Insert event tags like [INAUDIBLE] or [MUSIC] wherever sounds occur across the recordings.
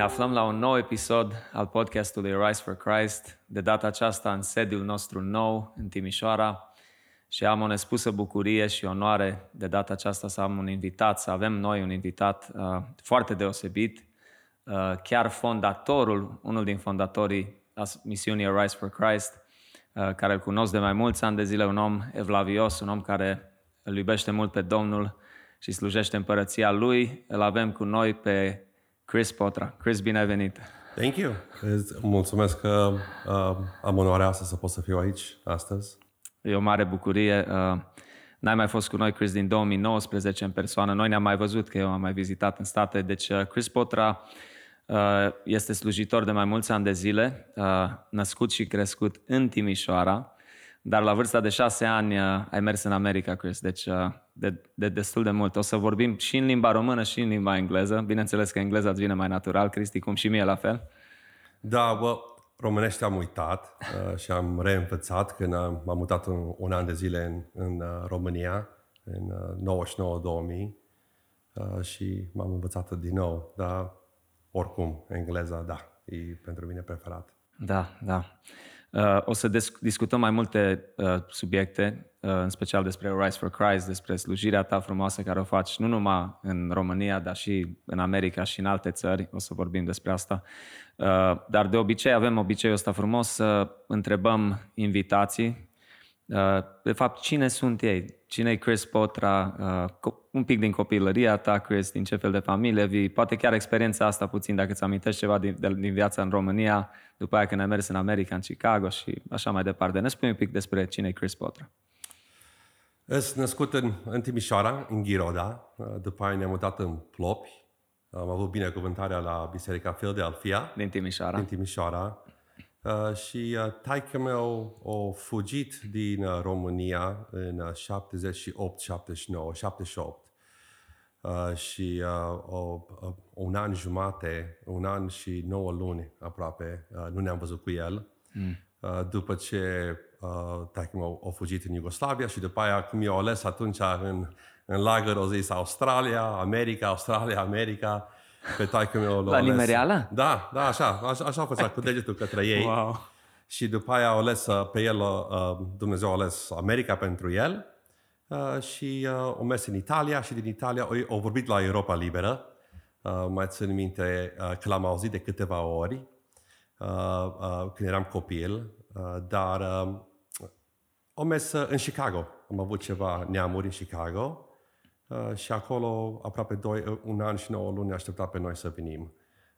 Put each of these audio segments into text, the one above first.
Ne aflăm la un nou episod al podcastului Rise for Christ, de data aceasta în sediul nostru nou, în Timișoara, și am o nespusă bucurie și onoare de data aceasta să am un invitat, să avem noi un invitat uh, foarte deosebit, uh, chiar fondatorul, unul din fondatorii misiunii Rise for Christ, uh, care îl cunosc de mai mulți ani de zile, un om evlavios, un om care îl iubește mult pe Domnul și slujește împărăția lui. Îl avem cu noi pe Chris Potra. Chris, bine ai venit! Thank you! Mulțumesc că uh, am onoarea asta să pot să fiu aici astăzi. E o mare bucurie. Uh, n-ai mai fost cu noi, Chris, din 2019 în persoană. Noi ne-am mai văzut, că eu am mai vizitat în state. Deci uh, Chris Potra uh, este slujitor de mai mulți ani de zile, uh, născut și crescut în Timișoara, dar la vârsta de șase ani uh, ai mers în America, Chris, deci uh, de, de destul de mult. O să vorbim și în limba română și în limba engleză. Bineînțeles că engleza îți vine mai natural, Cristi, cum și mie la fel. Da, bă, românește am uitat uh, și am reînvățat când am, m-am mutat un, un an de zile în, în uh, România, în uh, 99-2000 uh, și m-am învățat din nou, dar oricum, engleza, da, e pentru mine preferat. Da, da. Uh, o să discutăm mai multe uh, subiecte, uh, în special despre Rise for Christ, despre slujirea ta frumoasă care o faci nu numai în România, dar și în America și în alte țări. O să vorbim despre asta. Dar de obicei avem obiceiul ăsta frumos să întrebăm invitații de fapt, cine sunt ei? Cine e Chris Potra? Un pic din copilăria ta, Chris, din ce fel de familie vii? Poate chiar experiența asta puțin, dacă îți amintești ceva din, din viața în România, după aia când ai mers în America, în Chicago și așa mai departe. Ne spui un pic despre cine e Chris Potra. Sunt născut în, în Timișoara, în Ghiroda. După aia ne-am mutat în Plopi. Am avut binecuvântarea la Biserica Philadelphia. Din Timișoara. Din Timișoara. Uh, și uh, taică meu a fugit din uh, România în uh, 78, 79, 78. Uh, și uh, o, uh, un an jumate, un an și nouă luni aproape, uh, nu ne-am văzut cu el. Mm. Uh, după ce uh, taică meu a fugit în Iugoslavia și după aia, cum i-au ales atunci în, în lagăr, o zis Australia, America, Australia, America pe taică meu La nimereală? Da, da, așa, așa, așa făcea cu degetul către ei. Wow. Și după aia au ales uh, pe el, uh, Dumnezeu a ales America pentru el uh, și o mers în Italia și din Italia au vorbit la Europa Liberă. Mai țin minte că l-am auzit de câteva ori când eram copil, dar au mers în Chicago. Am avut ceva neamuri în Chicago Uh, și acolo aproape doi, uh, un an și nouă luni aștepta pe noi să venim.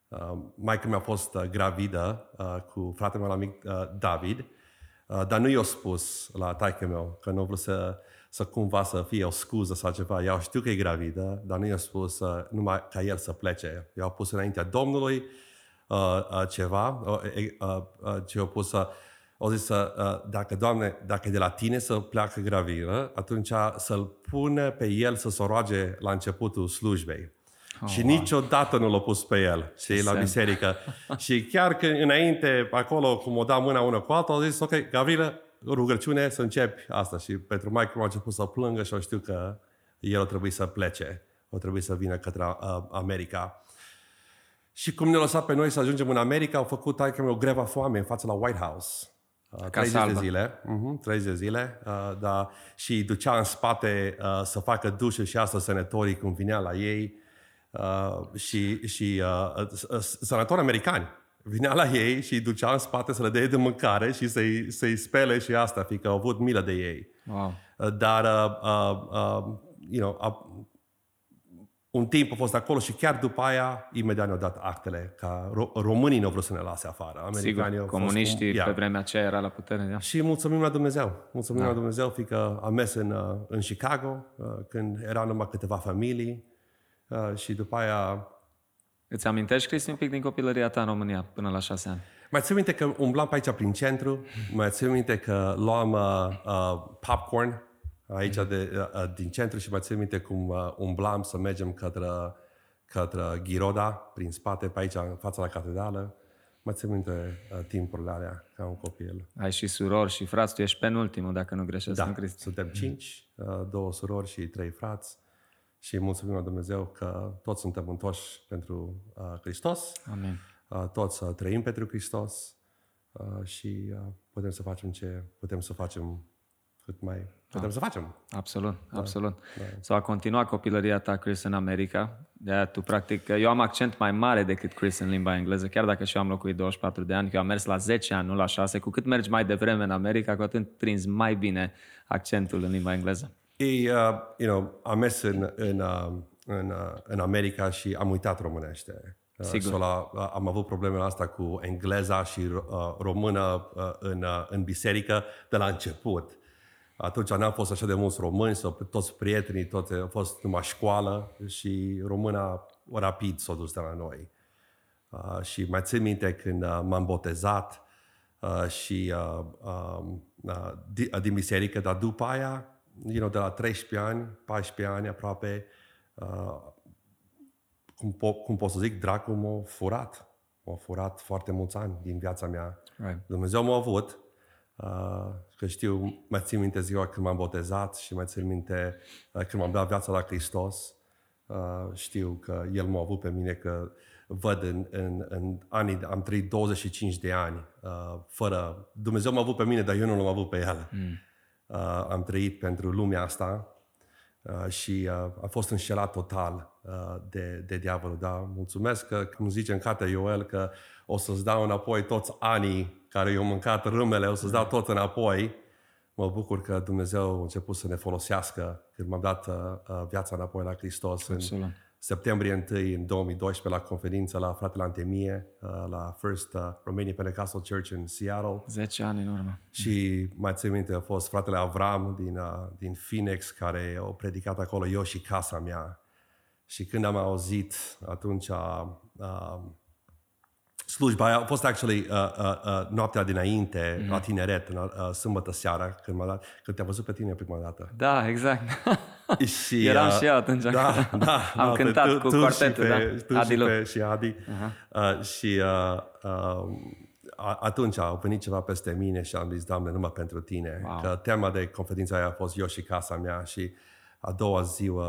Uh, Maica mi-a fost uh, gravidă uh, cu fratele meu amic uh, David, uh, dar nu i-a spus la taică meu că nu vreau să, să cumva să fie o scuză sau ceva. Eu știu că e gravidă, dar nu i-a spus uh, numai ca el să plece. Eu au pus înaintea Domnului uh, uh, ceva, uh, uh, uh, ce a pus uh, au zis să, uh, dacă, Doamne, dacă e de la tine să pleacă gravidă, atunci să-l pune pe el să se roage la începutul slujbei. Oh, și wow. niciodată nu l-a pus pe el, și la biserică. [LAUGHS] și chiar când înainte, acolo, cum o da mâna una cu alta, au zis, ok, Gavrila, rugăciune să începi asta. Și pentru Mike a început să plângă și o știu că el o trebuie să plece, o trebuie să vină către uh, America. Și cum ne-a lăsat pe noi să ajungem în America, au făcut taică o greva foame în fața la White House. 30 uh, de zile, uh-huh, 30 de zile, uh, da, și ducea în spate uh, să facă dușă și asta senatorii cum vinea la ei uh, și, și uh, uh, senatori americani vinea la ei și ducea în spate să le dea de mâncare și să-i, să-i spele și asta, fiindcă au avut milă de ei. Wow. Uh, dar, uh, uh, uh, you know, uh, un timp a fost acolo și chiar după aia, imediat ne-au dat actele, ca ro- românii nu au vrut să ne lase afară. Americanii Sigur, comuniștii fost, pe vremea aceea era la putere. Da. Și mulțumim la Dumnezeu. Mulțumim da. la Dumnezeu, fiindcă am mers în, uh, în Chicago, uh, când erau numai câteva familii uh, și după aia... Îți amintești, Cristi, un pic din copilăria ta în România până la șase ani? Mai țin minte că umblam pe aici prin centru, mai țin minte că luam uh, uh, popcorn, aici de, din centru și mai țin minte cum umblam să mergem către, către Ghiroda, prin spate, pe aici, în fața la catedrală. Mă țin minte timpurile alea, ca un copil. Ai și surori și frați, tu ești penultimul, dacă nu greșesc, da, nu, Cristi? suntem cinci, două surori și trei frați. Și mulțumim lui Dumnezeu că toți suntem întoși pentru uh, Hristos, Amin. uh, toți uh, trăim pentru Hristos uh, și uh, putem să facem ce putem să facem cât mai putem să facem. Absolut, absolut. Da. Sau a continuat copilăria ta, Chris, în America. de tu, practic, eu am accent mai mare decât Chris în limba engleză, chiar dacă și eu am locuit 24 de ani, că eu am mers la 10 ani, nu la 6. Cu cât mergi mai devreme în America, cu atât prinzi mai bine accentul în limba engleză. E, uh, you know, am mers în, în, uh, în, uh, în America și am uitat românește. Uh, Sigur. So la, uh, am avut problemele asta cu engleza și uh, română uh, în, uh, în biserică de la început. Atunci n-am fost așa de mulți români, sau toți prietenii, toți, a fost numai școală și româna rapid s-a dus de la noi. Uh, și mai țin minte când uh, m-am botezat uh, și uh, um, uh, din, uh, din biserică, dar după aia, you know, de la 13 ani, 14 ani aproape, uh, cum, po- cum pot să zic, dracul m-a furat. M-a furat foarte mulți ani din viața mea. Right. Dumnezeu m-a avut, uh, că știu, mai țin minte ziua când m-am botezat și mai țin minte uh, când m-am dat viața la Hristos. Uh, știu că El m-a avut pe mine, că văd în, în, în anii, am trăit 25 de ani uh, fără, Dumnezeu m-a avut pe mine, dar eu nu l-am avut pe El. Mm. Uh, am trăit pentru lumea asta uh, și uh, a fost înșelat total uh, de, de diavolul. Da? Mulțumesc că, cum zice în cartea Ioel, că o să-ți dau înapoi toți anii care i-au mâncat râmele, o să-ți dau tot înapoi. Mă bucur că Dumnezeu a început să ne folosească când m-am dat uh, uh, viața înapoi la Hristos în Absolut. septembrie 1 în 2012 la conferință la fratele Antemie, uh, la First uh, Romanian Pentecostal Church în Seattle. 10 ani în urmă. Și mai țin minte, a fost fratele Avram din, uh, din Phoenix care a predicat acolo, eu și casa mea. Și când am auzit atunci uh, uh, slujba aia, a fost actually uh, uh, uh, noaptea dinainte, mm-hmm. la tineret, în, uh, sâmbătă seara, când, m-a dat, când te-am văzut pe tine prima dată. Da, exact. [LAUGHS] Și, [LAUGHS] Eram uh, și eu atunci. Da, [LAUGHS] da. Am da, cântat tu, cu tu quartetul, și da. pe, Tu Adi și, Lu. pe, și Adi. Uh, și uh, uh, a- atunci a venit ceva peste mine și am zis, Doamne, numai pentru Tine. Wow. Că tema de conferința aia a fost eu și casa mea și a doua zi uh,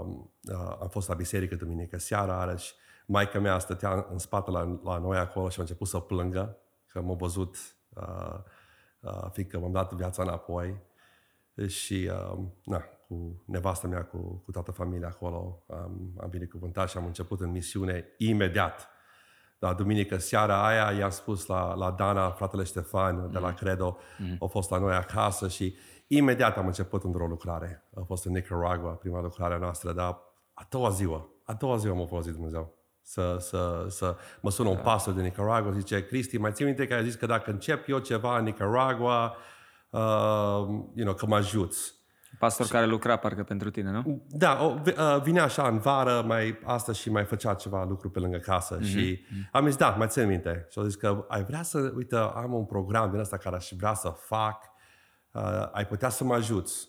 um, uh, am fost la biserică duminică seara are și maica mea stătea în spate la, la noi acolo și a început să plângă că m-a văzut uh, uh, fiindcă m-am dat viața înapoi și uh, na, cu nevastă mea, cu, cu toată familia acolo, um, am binecuvântat și am început în misiune imediat. La duminică seara aia i-am spus la, la Dana, fratele Ștefan de la Credo, mm. a fost la noi acasă și imediat am început într-o lucrare. A fost în Nicaragua, prima lucrare noastră, dar a doua ziua, a doua ziua m-a folosit Dumnezeu. Să, să, să mă sună un pastor din Nicaragua, zice, Cristi, mai ții minte că ai zis că dacă încep eu ceva în Nicaragua, uh, you know, că mă ajuți. Pastor care lucra parcă pentru tine, nu? Da, o, vi- uh, vinea așa în vară, mai asta și mai făcea ceva lucru pe lângă casă mm-hmm. și am zis, da, mai țin minte. Și a zis că ai vrea să, uite, am un program din ăsta care aș vrea să fac, uh, ai putea să mă ajuți.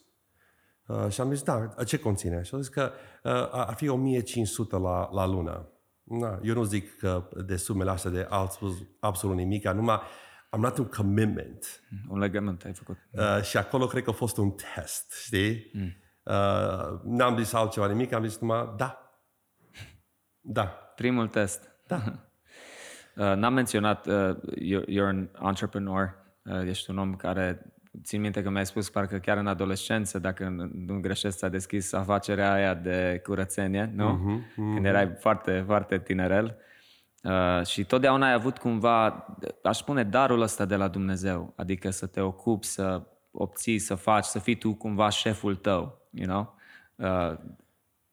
Uh, și am zis, da, ce conține? Și a zis că uh, ar fi 1500 la, la lună. Na, eu nu zic că de sumele astea de absolut, absolut nimic, numai am luat un commitment. Un legământ ai făcut. Uh, și acolo cred că a fost un test, știi? Mm. Uh, n-am zis altceva nimic, am zis numai da. Da. Primul test. Da. [LAUGHS] Uh, N-am menționat, uh, you're, you're an entrepreneur, uh, ești un om care, țin minte că mi-ai spus parcă chiar în adolescență, dacă nu- nu greșesc, ți-a deschis afacerea aia de curățenie, nu? Mhm, Când erai foarte, foarte tinerel. Uh, și totdeauna ai avut cumva, aș spune, darul ăsta de la Dumnezeu, adică să te ocupi, să obții, să faci, să fii tu cumva șeful tău, you know? Uh,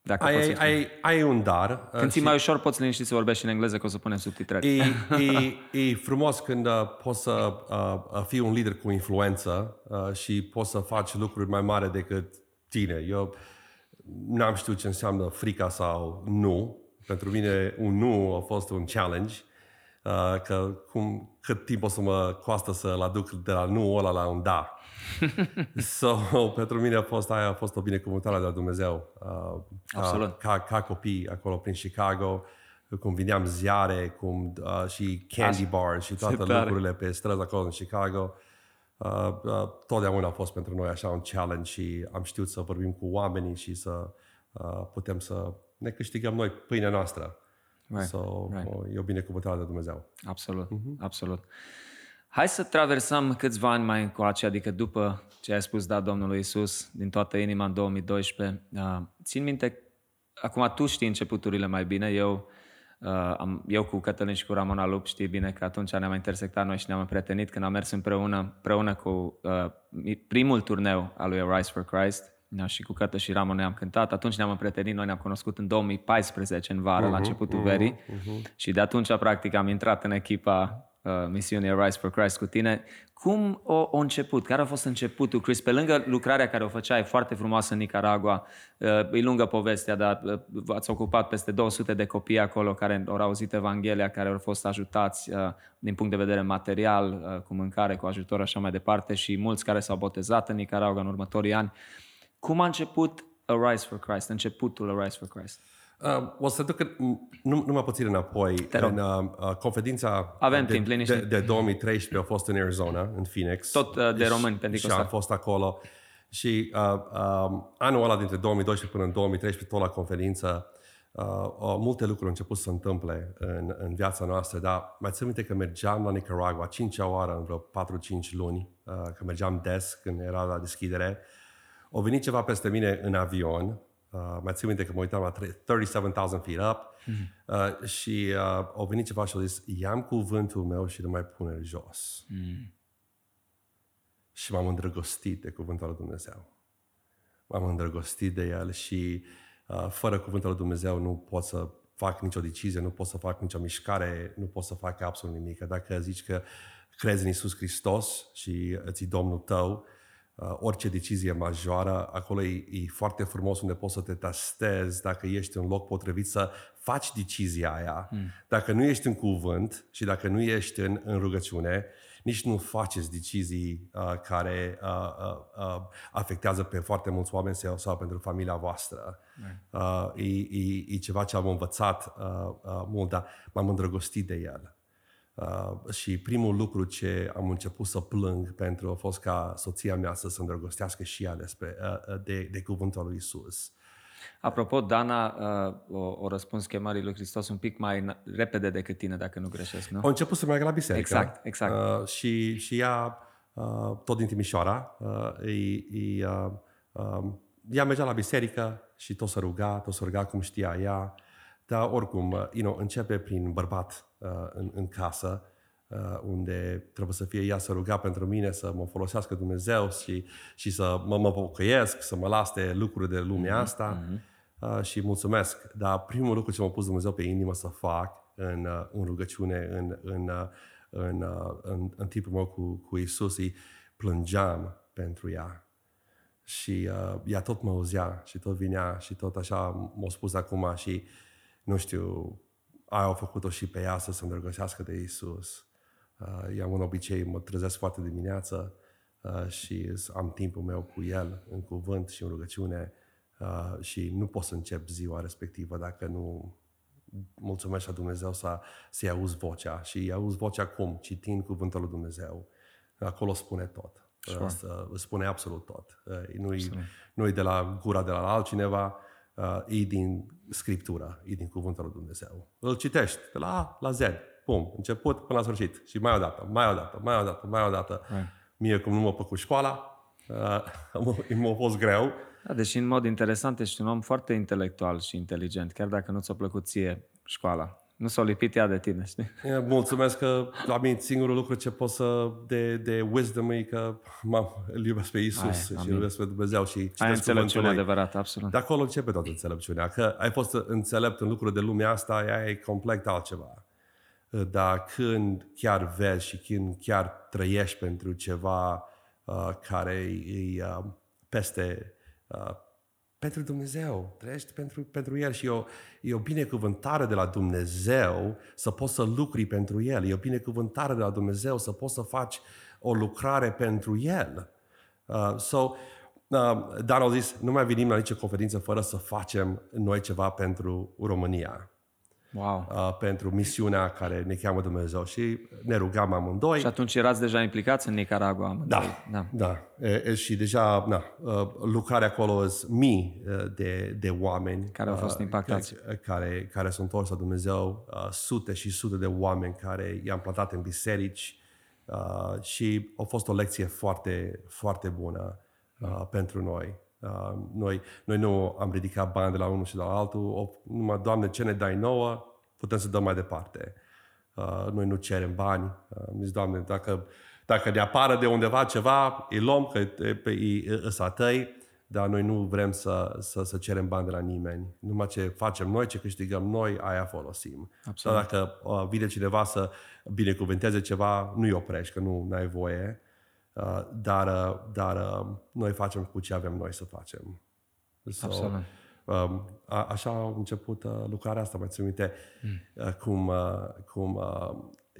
dacă Ai, poți ai, să spui. ai, ai un dar. uh, Când ții și mai ușor, poți liniști să vorbești în engleză, că o să punem subtitrări. e, [LAUGHS] e, e frumos când uh, poți să uh, uh, fii un lider cu influență uh, și poți să faci lucruri mai mari decât tine. Eu n-am știut ce înseamnă frica sau nu. Pentru mine un nu a fost un challenge. Uh, că cum, cât timp o să mă coastă să-l aduc de la nu ăla la un da. [LAUGHS] so, pentru mine a fost aia a fost o binecuvântare de la Dumnezeu. Uh, ca, Absolut. Ca, ca copii acolo prin Chicago, cum vineam ziare cum, uh, și candy bars și toate tare. lucrurile pe străzi acolo în Chicago. Uh, uh, totdeauna a fost pentru noi așa un challenge și am știut să vorbim cu oamenii și să uh, putem să ne câștigăm noi pâinea noastră. Right, So, right. uh, e o binecuvântare de Dumnezeu. Absolut, absolut. Hai să traversăm câțiva ani mai încoace, adică după ce ai spus da Domnului Isus din toată inima în 2012. Uh, țin minte, acum tu știi începuturile mai bine, eu, uh, am, eu cu Cătălin și cu Ramona Lup știi bine că atunci ne-am intersectat noi și ne-am împrietenit când am mers împreună, împreună cu uh, primul turneu al lui Rise for Christ da, și cu Cătă și Ramon ne-am cântat. Atunci ne-am împrietenit, noi ne-am cunoscut în 2014, în vară, la începutul verii. Și de atunci, practic, am intrat în echipa uh, misiunii Rise for Christ cu tine. Cum o, o început? Care a fost începutul, Chris? Pe lângă lucrarea care o făceai foarte frumoasă în Nicaragua, uh, e lungă povestea, dar uh, ați ocupat peste 200 de copii acolo care au auzit Evanghelia, care au fost ajutați uh, din punct de vedere material, uh, cu mâncare, cu ajutor, așa mai departe, și mulți care s-au botezat în Nicaragua în următorii ani. Cum a început Arise for Christ, începutul Arise for Christ? Uh, o să duc în- nu, numai puțin înapoi. rog. În uh, uh, conferința Avem de, timp, liniște. de, de 2013 a fost în Arizona, în Phoenix. Tot, uh, de Și- români, Și pentecostali. am fost acolo. Și uh, uh, anul ăla dintre 2012 până în 2013, tot la conferință, uh, uh, multe lucruri au început să se întâmple în, în viața noastră, dar mai țin minte că mergeam la Nicaragua, cincea oară în vreo 4-5 luni, uh, că mergeam des când era la deschidere. O venit ceva peste mine în avion, uh, mai țin minte că mă uitam la tre- 37,000 feet up uh, și uh, au venit ceva și au zis, i-am cuvântul meu și nu mai pune jos. Și m-am îndrăgostit de cuvântul lui Dumnezeu. M-am îndrăgostit de el și uh, fără cuvântul lui Dumnezeu nu pot să fac nicio decizie, nu pot să fac nicio mișcare, nu pot să fac absolut nimic. Dacă zici că crezi în Isus Hristos și îți Domnul tău, uh, orice decizie majoră, acolo e, e foarte frumos unde poți să te testezi dacă ești în loc potrivit să faci decizia aia. Mm. Dacă nu ești în cuvânt și dacă nu ești în, în rugăciune, nici nu faceți decizii uh, care uh, uh, uh, afectează pe foarte mulți oameni sau, sau pentru familia voastră. Uh, e, e, e ceva ce am învățat uh, uh, mult, dar m-am îndrăgostit de el. Uh, și primul lucru ce am început să plâng pentru a fost ca soția mea să se îndrăgostească și ea despre, uh, uh, de, de cuvântul lui Isus. Apropo, Dana uh, o, o răspuns chemării lui Hristos un pic mai na- repede decât tine, dacă nu greșesc, nu? Au început să meargă la biserică. Exact, exact. Uh, și, și ea, uh, tot din Timișoara, uh, e, e, uh, uh, ea mergea la biserică și tot să ruga, tot să ruga cum știa ea. Dar oricum, uh, you know, începe prin bărbat uh, în, în casă, uh, unde trebuie să fie ea să ruga pentru mine, să mă folosească Dumnezeu și, și să mă, mă pocăiesc, să mă las de lucruri de lumea asta. Uh, și mulțumesc. Dar primul lucru ce m-a pus Dumnezeu pe inimă să fac în, uh, în rugăciune, în, în, uh, în, uh, în, în timpul meu cu, cu Isus, îi plângeam pentru ea. Și uh, ea tot mă auzea și tot vinea și tot așa m-a spus acum și nu știu, aia au făcut-o și pe ea să se îndrăgostească de Isus. Uh, eu am un obicei, mă trezesc foarte dimineață uh, și am timpul meu cu El în cuvânt și în rugăciune uh, și nu pot să încep ziua respectivă dacă nu mulțumesc la Dumnezeu să, să-i auzi vocea. Și auzi vocea cum? Citind cuvântul lui Dumnezeu. Acolo spune tot. Sure. Sure. Spune absolut tot. Uh, Nu-i, nu-i de la gura de la altcineva, uh, e din Scriptură, e din cuvântul lui Dumnezeu. Îl citești de la A la Z. Pum, început până la sfârșit. Și mai o dată, mai o dată, mai o dată, mai o dată. Right. Mie, cum nu m-a plăcut școala, uh, [LAUGHS] m-a fost greu. Da, deși în mod interesant ești un om foarte intelectual și inteligent, chiar dacă nu ți-a plăcut ție școala. Nu s-a lipit ea de tine, știi? E, Mulțumesc că la mine singurul lucru ce pot să de, de wisdom e că mă, îl iubesc pe Isus Aia, și amin. îl iubesc pe Dumnezeu și Ai citesc cuvântul înțelepciune lui. adevărată, absolut. De acolo începe toată înțelepciunea. Că ai fost înțelept în lucruri de lumea asta, ea e complet altceva. Dar când chiar vezi și când chiar trăiești pentru ceva uh, care e uh, peste uh, pentru Dumnezeu, trăiești pentru, pentru El și e o, e o binecuvântare de la Dumnezeu să poți să lucri pentru El. E o binecuvântare de la Dumnezeu să poți să faci o lucrare pentru El. Uh, so, uh, dar au zis, nu mai venim la nicio conferință fără să facem noi ceva pentru România. Wow. uh, pentru misiunea care ne cheamă Dumnezeu și ne rugam amândoi. Și atunci erați deja implicați în Nicaragua? amândoi? Da, da. da. E, e, și deja na, uh, lucrarea acolo sunt mii uh, de, de oameni Care au fost uh, impactați. Care, care, care sunt întors la Dumnezeu, uh, sute și sute de oameni care i-am plantat în biserici uh, și a fost o lecție foarte, foarte bună uh, pentru noi. Uh, noi, noi nu am ridicat bani de la unul și de la altul, o, numai, Doamne, ce ne dai nouă, putem să dăm mai departe. Uh, noi nu cerem bani. Uh, zic, Doamne, dacă, dacă ne apară de undeva ceva, îi luăm, că e, pe- e ăsta tăi, dar noi nu vrem să, să, să cerem bani de la nimeni. Numai ce facem noi, ce câștigăm noi, aia folosim. Absolut. Dar dacă uh, vine cineva să binecuvânteze ceva, nu-i oprești, că nu ai voie. Uh, dar uh, dar uh, noi facem cu ce avem noi să facem. So, Absolut. Um, a, așa a început uh, lucrarea asta, mai țin minte uh, cum, uh, cum uh,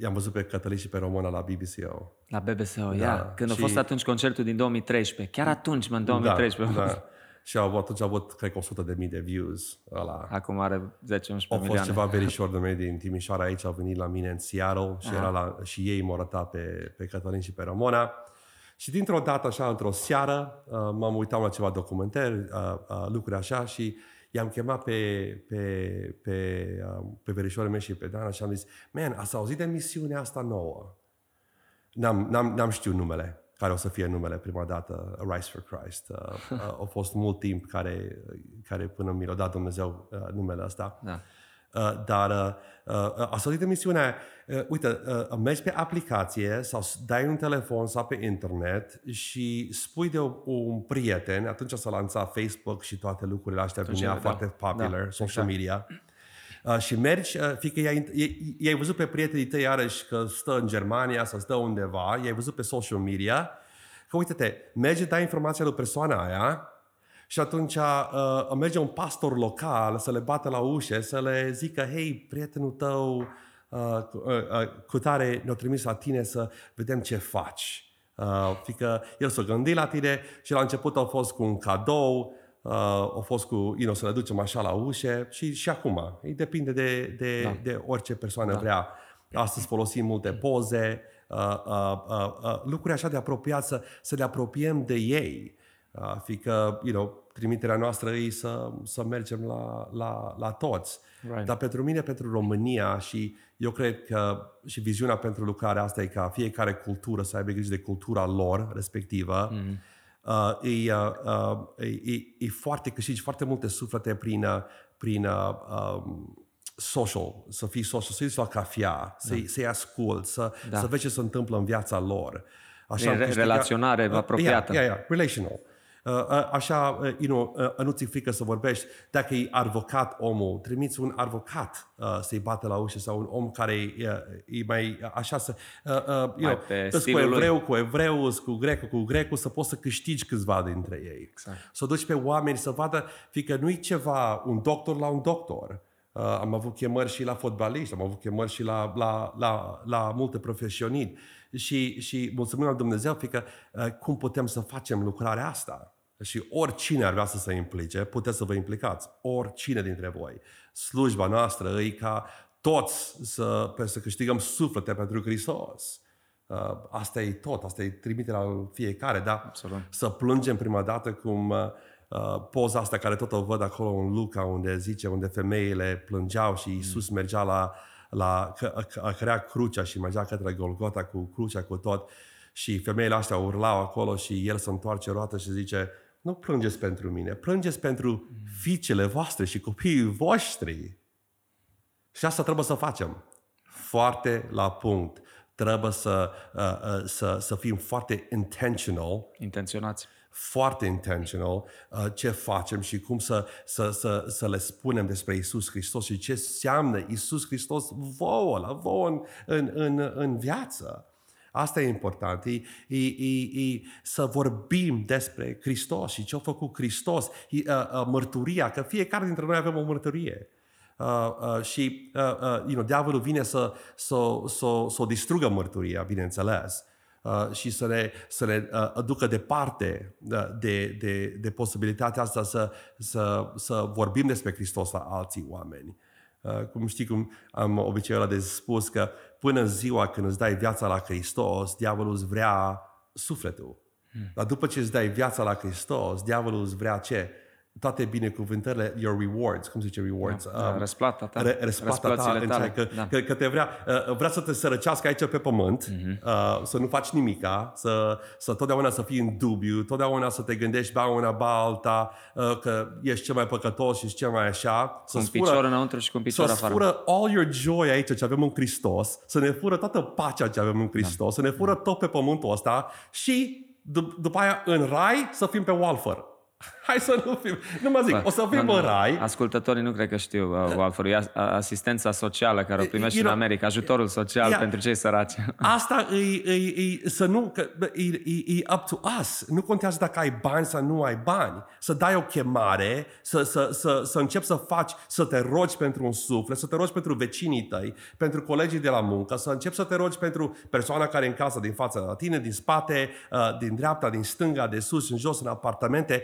i-am văzut pe Cătălin și pe Româna la BBCO. La BBSO, Da, ia. Când a și- fost atunci concertul din 2013. Chiar atunci, mă, în 2013. Da, da. Și au avut, atunci au avut, cred că 100 de mii de views ăla. Acum are 10-11 Au fost milioane. ceva verișori de mei din Timișoara aici, au venit la mine în Seattle și, era la, și ei m-au arătat pe, pe Cătălin și pe Ramona. Și dintr-o dată, așa, într-o seară, uh, m-am uitat la ceva documentari, uh, uh, lucruri așa și i-am chemat pe, pe, pe, uh, pe verișorii mei și pe Dana și am zis, man, ați auzit de misiunea asta nouă? N-am, n-am, n-am știut numele, care o să fie numele prima dată, Rise for Christ. Uh, [LAUGHS] uh, a fost mult timp care, care până mi l-a dat Dumnezeu uh, numele ăsta. Da. Uh, dar uh, uh, a sosit emisiunea, uh, uite, uh, mergi pe aplicație sau s- dai un telefon sau pe internet și spui de o, un prieten, atunci s-a lansat Facebook și toate lucrurile astea venea da, foarte popular, da, social exact. media. Uh, și mergi, uh, fiindcă i-ai, i- i-ai văzut pe prietenii tăi iarăși că stă în Germania sau stă undeva, i-ai văzut pe social media, că uite-te, merge, dai informația lui persoana aia și atunci uh, merge un pastor local să le bată la ușe, să le zică, hei, prietenul tău uh, cu- uh, uh, cu tare ne-a trimis la tine să vedem ce faci. Uh, fiindcă el s-a gândit la tine și la început a fost cu un cadou, uh, a fost cu, you know, să le ducem așa la ușe și, și acum. E depinde de, de, Da. da. de orice persoană da. vrea. Astăzi folosim multe poze, uh, uh, uh, uh, lucruri așa de apropiat, să, să ne apropiem de ei. Uh, fiindcă, you know, trimiterea noastră e să, să mergem la, la, la toți. Right. Dar pentru mine, pentru România și eu cred că și viziunea pentru lucrarea asta e ca fiecare cultură să aibă grijă de cultura lor respectivă. Mm. Uh, e, uh, uh, e, e, e foarte câștigi foarte multe suflete prin, uh, prin uh, um, social, să fii social, să ieși la cafea, să-i, să-i ascult, să, Da. da. să vezi ce se întâmplă în viața lor. E am re- câștigat- relaționare Uh, apropiată. Yeah, yeah, yeah, relational. Uh, uh, așa, uh, you know, uh, nu ți frică să vorbești. Dacă e avocat omul, trimiți un avocat uh, să-i bată la ușă sau un om care e, uh, e mai uh, așa să... Uh, uh, you know, pe îs cu stilul lui. evreu, cu evreu, îs cu grecul, cu grecul, să poți să câștigi câțiva dintre ei. Exact. Să duci pe oameni să vadă, fiindcă nu e ceva un doctor la un doctor. Uh, am avut chemări și la fotbaliști, am avut chemări și la, la, la, la multe profesioniști. Și, și mulțumim lui Dumnezeu, fiindcă uh, cum putem să facem lucrarea asta? Și oricine ar vrea să se implice, puteți să vă implicați. Oricine dintre voi. Slujba noastră e ca toți să, pe- să câștigăm suflete pentru Hristos. Uh, asta e tot, asta e trimiterea la fiecare, dar Absolut. să plângem prima dată cum uh, uh, poza asta care tot o văd acolo în Luca, unde zice, unde femeile plângeau și Iisus mergea la, la că, că, crea crucea și mergea către Golgota cu crucea, cu tot. Și femeile astea urlau acolo și el se întoarce roată și zice, nu plângeți pentru mine, plângeți pentru fiicele voastre și copiii voștri. Și asta trebuie să facem. Foarte la punct. Trebuie să, uh, uh, să, să fim foarte intentional Intenționați. foarte intentional uh, ce facem și cum să, să, să, să le spunem despre Isus Hristos și ce înseamnă Isus Hristos vouă, la vouă în, în, în, în viață. Asta e important, e, e, e, e să vorbim despre Hristos și ce a făcut Hristos, e, uh, uh, mărturia, că fiecare dintre noi avem o mărturie. Uh, uh, și uh, uh, you know, diavolul vine să, să, să, să o distrugă mărturia, bineînțeles, uh, și să ne, să ne uh, aducă departe uh, de, de, de posibilitatea asta să, să, să vorbim despre Hristos la alții oameni. Uh, cum știi cum am obiceiul ăla de spus că până în ziua când îți dai viața la Hristos, diavolul îți vrea sufletul. Hmm. Dar după ce îți dai viața la Hristos, diavolul îți vrea ce? Toate binecuvântările, your rewards, cum se zice rewards? Da, um, răsplata ta. Re, răsplata ta, tale. Că, da. că, că te vrea, uh, vrea să te sărăcească aici pe pământ, mm-hmm. uh, să nu faci nimica, să, să totdeauna să fii în dubiu, totdeauna să te gândești ba una, ba alta, uh, că ești cel mai păcătos și cel mai așa. Cu un picior înăuntru și cu un picior afară. Să fură all your joy aici ce avem în Hristos, să ne fură toată pacea ce avem în Hristos, da. să ne fură tot pe pământul ăsta și după aia în rai să fim pe Walford. Hai să nu fim. Nu mă zic, Bă, o să fim în rai. Ascultătorii nu cred că știu uh, Walford. E asistența socială care o primești în America, ajutorul social yeah, pentru cei săraci. Asta e, e, e să nu, că, e, e, e up to us. Nu contează dacă ai bani sau nu ai bani. Să dai o chemare, să, să, să, să începi să faci, să te rogi pentru un suflet, să te rogi pentru vecinii tăi, pentru colegii de la muncă, să începi să te rogi pentru persoana care e în casă din fața la tine, din spate, uh, din dreapta, din stânga, de sus, în jos, în apartamente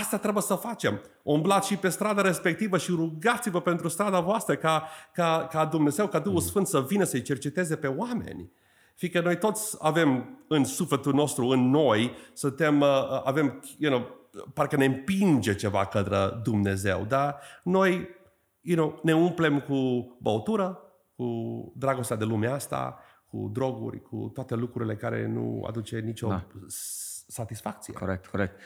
Asta trebuie să facem. Umblați și pe strada respectivă și rugați-vă pentru strada voastră ca, ca, ca Dumnezeu, ca Duhul mm. Sfânt să vină să-i cerceteze pe oameni. Fiindcă noi toți avem în sufletul nostru, în noi, suntem, uh, avem, you know, parcă ne împinge ceva către Dumnezeu, dar noi you know, ne umplem cu băutură, cu dragostea de lumea asta, cu droguri, cu toate lucrurile care nu aduce nicio da. satisfacție. Corect, corect.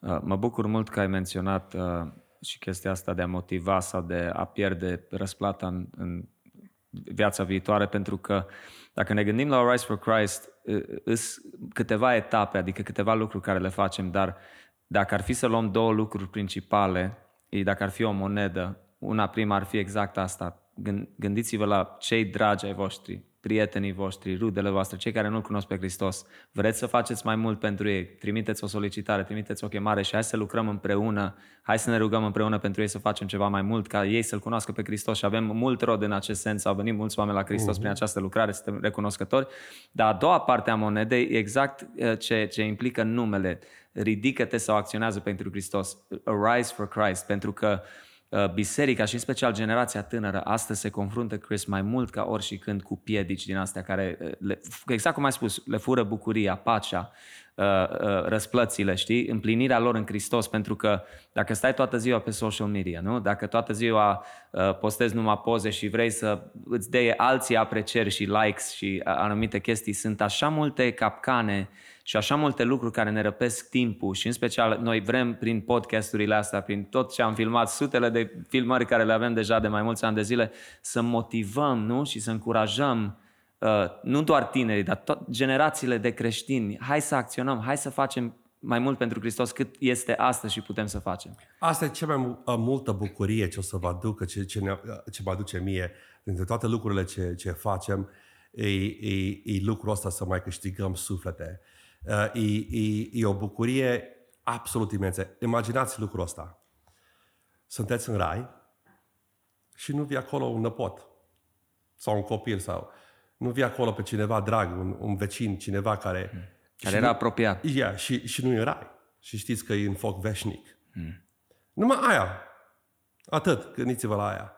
Uh, mă bucur mult că ai menționat uh, și chestia asta de a motiva sau de a pierde răsplata în, în viața viitoare, pentru că dacă ne gândim la Rise for Christ, sunt câteva etape, adică câteva lucruri care le facem, dar dacă ar fi să luăm două lucruri principale, dacă ar fi o monedă, una prima ar fi exact asta. Gândiți-vă la cei dragi ai voștri, prietenii voștri, rudele voastre, cei care nu-L cunosc pe Hristos, vreți să faceți mai mult pentru ei, trimiteți o solicitare, trimiteți o chemare și hai să lucrăm împreună, hai să ne rugăm împreună pentru ei să facem ceva mai mult, ca ei să-L cunoască pe Hristos. Și avem mult rod în acest sens, au venit mulți oameni la Hristos uh-huh. prin această lucrare, suntem recunoscători, dar a doua parte a monedei e exact uh, ce, ce implică numele, ridică-te sau acționează pentru Hristos, arise for Christ, pentru că uh, Uh, biserica și în special generația tânără astăzi se confruntă, Chris, mai mult ca ori și când cu piedici din astea care, uh, le, exact cum ai spus, le fură bucuria, pacea, uh, răsplățile, știi? Împlinirea lor în Hristos, pentru că dacă stai toată ziua pe social media, nu? Dacă toată ziua postezi numai poze și vrei să îți dea alții aprecieri și likes și anumite chestii, sunt așa multe capcane uh, și așa multe lucruri care ne răpesc timpul și în special noi vrem prin podcasturile astea, prin tot ce am filmat, sutele de filmări care le avem deja de mai mulți ani de zile, să motivăm nu? și să încurajăm uh, nu doar tinerii, dar tot generațiile de creștini. Hai să acționăm, hai să facem mai mult pentru Hristos cât este astăzi și putem să facem. Asta e cea mai uh, multă bucurie ce o să vă aducă, ce, ce, ne, uh, ce mă aduce mie dintre toate lucrurile ce, ce facem, e, e, e lucrul ăsta să mai câștigăm suflete. Uh, e, e, e o bucurie absolut imensă. Imaginați lucrul ăsta. Sunteți în rai și nu vii acolo un năpot sau un copil sau nu vii acolo pe cineva drag, un, un vecin, cineva care... Hmm. Care era nu, apropiat. Yeah, și, și nu e rai. Și știți că e în foc veșnic. Hmm. Numai aia. Atât. Gândiți-vă la aia.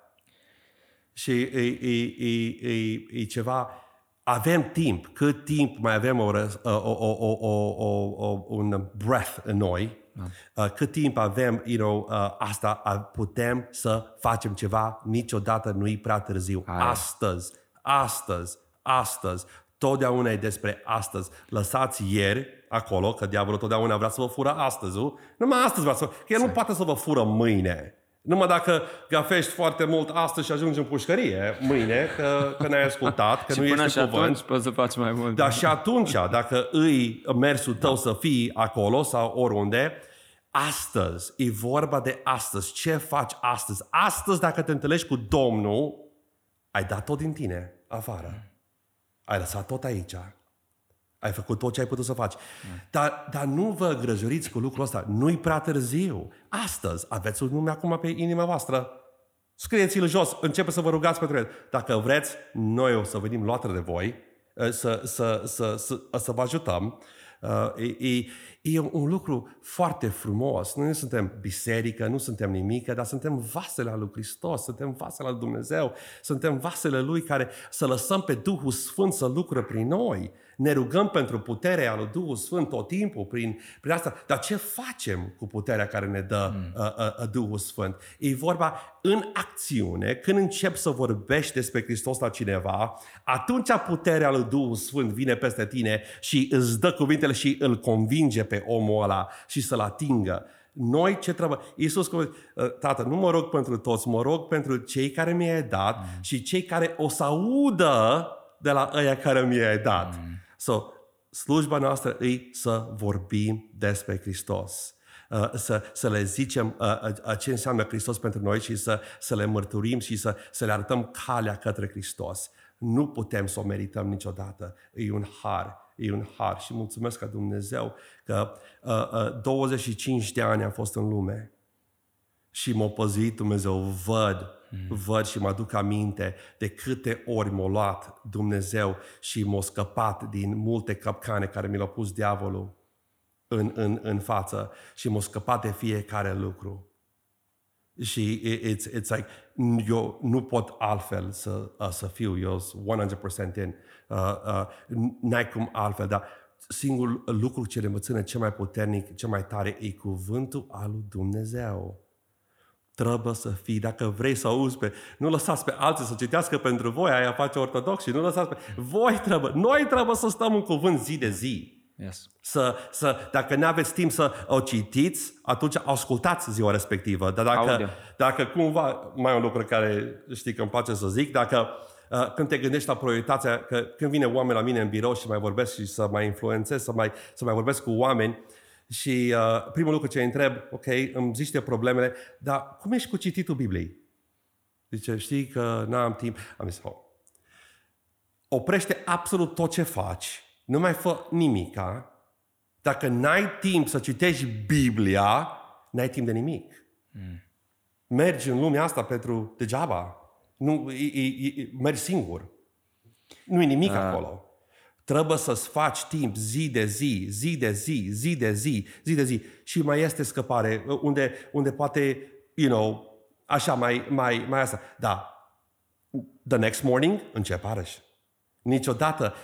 Și e, e, e, e, e ceva avem timp, cât timp mai avem o, o, o, o, o, o, un breath în noi, da. cât timp avem you know, asta, putem să facem ceva, niciodată nu e prea târziu. Aia. Astăzi, astăzi, astăzi, totdeauna e despre astăzi. Lăsați ieri acolo, că diavolul totdeauna vrea să vă fură astăzi, nu? Numai astăzi vrea să Că el nu poate să vă fură mâine. Numai dacă gafești foarte mult astăzi și ajungi în pușcărie mâine, că, că n-ai ascultat, că [LAUGHS] și nu până ești și cuvânt. atunci poți să faci mai mult. Dar și atunci, dacă îi mersul tău să fii acolo sau oriunde, astăzi, e vorba de astăzi. Ce faci astăzi? Astăzi, dacă te întâlnești cu Domnul, ai dat tot din tine afară. Ai lăsat tot aici. Ai făcut tot ce ai putut să faci. Dar, dar nu vă grăjuriți cu lucrul ăsta. Nu-i prea târziu. Astăzi aveți un nume acum pe inima voastră. Scrieți-l jos, începeți să vă rugați pentru el. Dacă vreți, noi o să venim luată de voi, să, să, să, să, să vă ajutăm. E, e, E un lucru foarte frumos. Noi nu suntem biserică, nu suntem nimic, dar suntem vasele al lui Hristos, suntem vasele al lui Dumnezeu, suntem vasele Lui care să lăsăm pe Duhul Sfânt să lucre prin noi. Ne rugăm pentru puterea lui Duhul Sfânt tot timpul prin, prin asta. Dar ce facem cu puterea care ne dă mm. uh, uh, uh, Duhul Sfânt? E vorba în acțiune, când încep să vorbești despre Hristos la cineva, atunci puterea lui Duhul Sfânt vine peste tine și îți dă cuvintele și îl convinge pe omul ăla și să-l atingă. Noi ce trebuie? Iisus, uh, Tată, nu mă rog pentru toți, mă rog pentru cei care mi-ai dat mm. și cei care o să audă de la ăia care mi-ai dat. Mm. So, slujba noastră e să vorbim despre Hristos. Uh, să, să le zicem uh, uh, ce înseamnă Hristos pentru noi și să, să le mărturim și să, să le arătăm calea către Hristos. Nu putem să o merităm niciodată. E un har. E un har. Și mulțumesc ca Dumnezeu că uh, uh, 25 de ani am fost în lume și m-a păzit Dumnezeu. Văd Mm. Văd și mă aduc aminte de câte ori m-a luat Dumnezeu și m-a scăpat din multe capcane care mi l-a pus diavolul în, în, în față și m-a scăpat de fiecare lucru. Și it's, it's like, eu nu pot altfel să, uh, să fiu, eu sunt 100% in. Uh, uh, n-ai cum altfel, dar singurul lucru ce mă ține cel mai puternic, cel mai tare, e cuvântul al lui Dumnezeu trebuie să fii, dacă vrei să auzi pe, nu lăsați pe alții să citească pentru voi, aia face ortodox și nu lăsați pe, voi trebuie, noi trebuie să stăm în cuvânt zi de zi. Yes. Să, să, dacă nu aveți timp să o citiți, atunci ascultați ziua respectivă. Dar dacă, dacă cumva, mai un lucru care știi că îmi place să zic, dacă uh, când te gândești la prioritatea, că când vine oameni la mine în birou și mai vorbesc și să mai influențez, să mai, să mai vorbesc cu oameni, și uh, primul lucru ce îi întreb, ok, îmi zici de problemele, dar cum ești cu cititul Bibliei? Zice, știi că n-am timp. Am zis, oh. oprește absolut tot ce faci, nu mai fă nimica. Dacă n-ai timp să citești Biblia, n-ai timp de nimic. Mm. Mergi în lumea asta pentru degeaba. Nu, e, e, e, mergi singur. Nu e nimic uh. acolo. Trebuie să-ți faci timp zi de zi, zi de zi, zi de zi, zi de zi. Și mai este scăpare, uh, unde, unde poate, you know, așa mai, mai, mai asta. Da, the next morning începe arăși. Niciodată,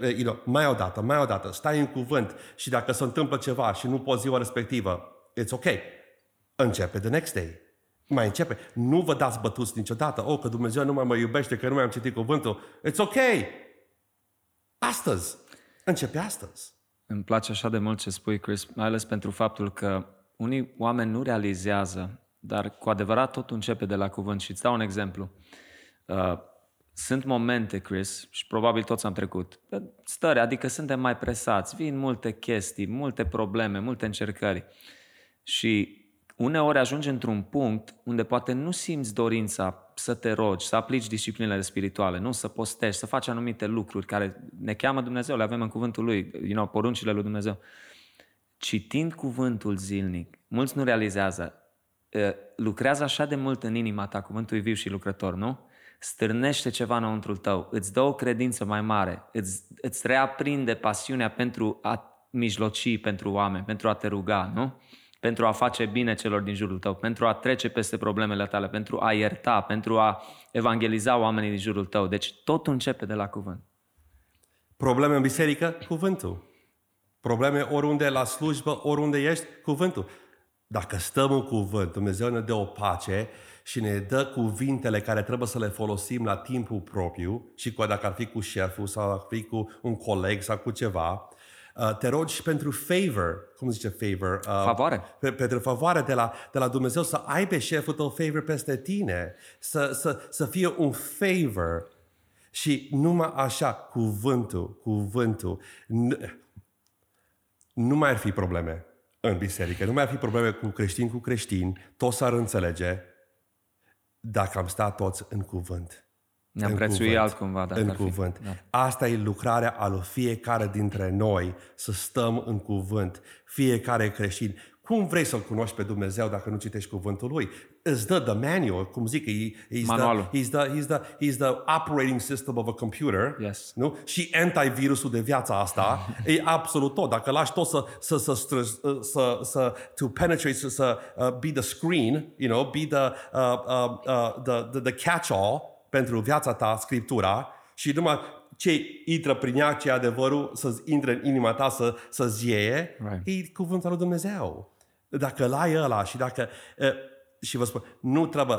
you know, mai o dată, mai o dată, stai în cuvânt și dacă se întâmplă ceva și nu poți ziua respectivă, it's ok. Începe the next day. Mai începe. Nu vă dați bătuți niciodată. Oh, că Dumnezeu nu mai mă iubește, că nu mai am citit cuvântul. It's ok. Astăzi. Începe astăzi. Îmi place așa de mult ce spui, Chris, mai ales pentru faptul că unii oameni nu realizează, dar cu adevărat totul începe de la cuvânt. Și îți dau un exemplu. Uh, sunt momente, Chris, și probabil toți am trecut, stări, adică suntem mai presați, vin multe chestii, multe probleme, multe încercări. Și uneori ajungi într-un punct unde poate nu simți dorința să te rogi, să aplici disciplinele spirituale, nu să postești, să faci anumite lucruri care ne cheamă Dumnezeu, le avem în cuvântul Lui, you know, poruncile lui Dumnezeu. Citind cuvântul zilnic, mulți nu realizează, lucrează așa de mult în inima ta, cuvântul e viu și lucrător, nu? Stârnește ceva înăuntru tău, îți dă o credință mai mare, îți, îți reaprinde pasiunea pentru a mijloci pentru oameni, pentru a te ruga, nu? pentru a face bine celor din jurul tău, pentru a trece peste problemele tale, pentru a ierta, pentru a evangeliza oamenii din jurul tău. Deci totul începe de la cuvânt. Probleme în biserică? Cuvântul. Probleme oriunde la slujbă, oriunde ești? Cuvântul. Dacă stăm în cuvânt, Dumnezeu ne dă o pace și ne dă cuvintele care trebuie să le folosim la timpul propriu și cu, dacă ar fi cu șeful sau ar fi cu un coleg sau cu ceva, Uh, te rogi pentru favor, cum zice favor? Uh, favoare. Pe, pentru favoare de la, de la Dumnezeu, să aibă șeful tău favor peste tine, să, să, să fie un favor. Și numai așa, cuvântul, cuvântul, nu, nu mai ar fi probleme în biserică, nu mai ar fi probleme cu creștini cu creștini, toți s-ar înțelege dacă am stat toți în cuvânt. Ne-am prețuit altcumva. Dacă în cuvânt. Fi. Da. Asta e lucrarea a lui fiecare dintre noi, să stăm în cuvânt. Fiecare creștin. Cum vrei să-L cunoști pe Dumnezeu dacă nu citești cuvântul Lui? Îți dă the manual, cum zic, he, he's, Manualul. the, he's, the, he's, the, he's the operating system of a computer. Yes. Nu? Și antivirusul de viața asta e absolut tot. Dacă lași tot să, să, să, să, să, să to penetrate, să, să uh, be the screen, you know, be the, uh, uh, uh, the, the, the catch-all pentru viața ta, Scriptura, și numai ce intră prin ea, ce e adevărul, să intre în inima ta, să, să zieie, Right. e cuvântul lui Dumnezeu. Dacă îl ai ăla și dacă... Uh, și vă spun, nu trebuie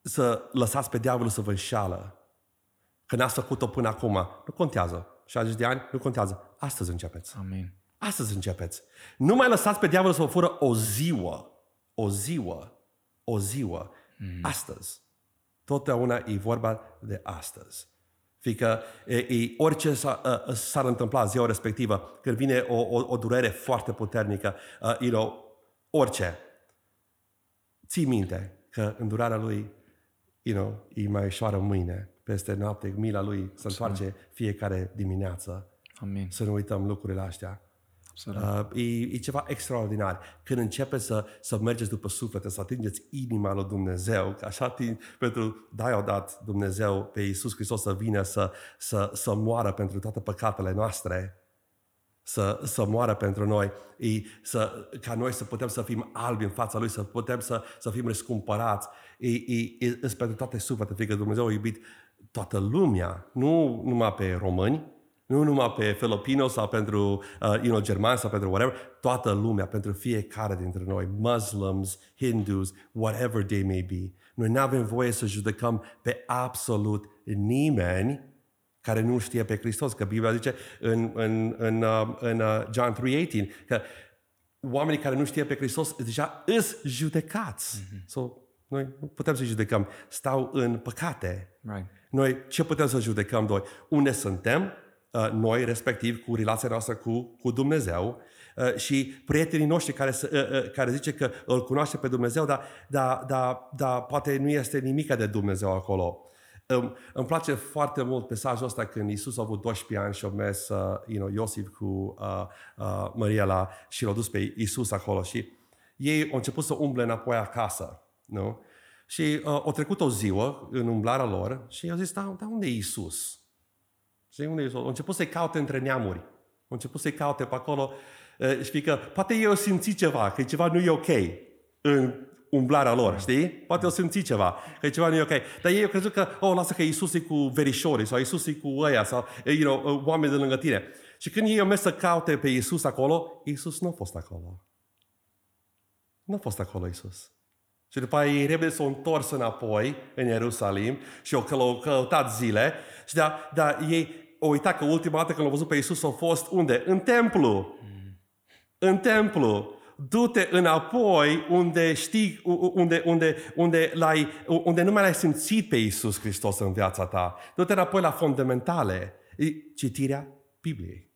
să lăsați pe diavolul să vă înșală. Că n-ați făcut-o până acum. Nu contează. 60 de ani, nu contează. Astăzi începeți. Amin. Astăzi începeți. Nu mai lăsați pe diavolul să vă fură o ziua. O ziua. O ziua. Mm. Astăzi. Totdeauna e vorba de astăzi. Fiindcă e, e, orice s-a, a, s-ar întâmpla ziua respectivă, când vine o, o, o durere foarte puternică, uh, you know, orice, ții minte că îndurarea lui you know, e mai ușoară mâine, peste noapte, mila lui se întoarce fiecare dimineață. Amin. Să nu uităm lucrurile astea. Absolut. Uh, e, e ceva extraordinar. Când începeți să, să mergeți după suflete, să atingeți inima lui Dumnezeu, că așa ating, pentru da a dat Dumnezeu pe Iisus Hristos să vină să, să, să moară pentru toate păcatele noastre, să, să moară pentru noi, e, să, ca noi să putem să fim albi în fața Lui, să putem să, să fim răscumpărați. E, e, e, e pentru toate suflete, fiindcă Dumnezeu a iubit toată lumea, nu numai pe români, nu numai pe filipino sau pentru uh, you know, germani sau pentru whatever, toată lumea, pentru fiecare dintre noi, Muslims, Hindus, whatever they may be. Noi nu avem voie să judecăm pe absolut nimeni care nu știe pe Hristos. Că Biblia zice în, în, în, uh, în uh, John 3.18 că oamenii care nu știe pe Hristos deja îs judecați. Mm-hmm. So, noi nu putem să judecăm. Stau în păcate. Right. Noi ce putem să judecăm noi? Unde suntem, uh, noi, respectiv, cu relația noastră cu, cu Dumnezeu uh, și prietenii noștri care, să- uh, uh, care zice că îl cunoaște pe Dumnezeu, dar, dar, dar, dar poate nu este nimic de Dumnezeu acolo. Îmi, îmi place foarte mult mesajul ăsta când Isus a avut 12 ani și a mers uh, you know, Iosif cu uh, uh, Maria la, și l-a dus pe Isus acolo și ei au început să umble înapoi acasă. Nu? Și uh, au trecut o ziua în umblarea lor și au zis, da, da unde e Isus? Și unde e Isus? Au început să-i caute între neamuri. Au început să-i caute pe acolo. Uh, știi că poate ei au simțit ceva, că ceva nu e ok în umblarea lor, știi? Poate au simțit ceva, că ceva nu e ok. Dar ei au crezut că, oh, lasă că Isus e cu verișorii sau Isus e cu ăia sau, you know, oameni de lângă tine. Și când ei au mers să caute pe Isus acolo, Isus nu a fost acolo. Nu a fost acolo Isus. Și după aia ei repede s-au întors înapoi în Ierusalim și au căl- căutat zile. Și da, da, ei au uitat că ultima dată când l-au văzut pe Isus au fost unde? În templu. În templu. Du-te înapoi unde știi, u- unde, unde, unde, l-ai, unde nu mai l-ai simțit pe Isus Hristos în viața ta. Du-te înapoi la fundamentale. E Citirea Bibliei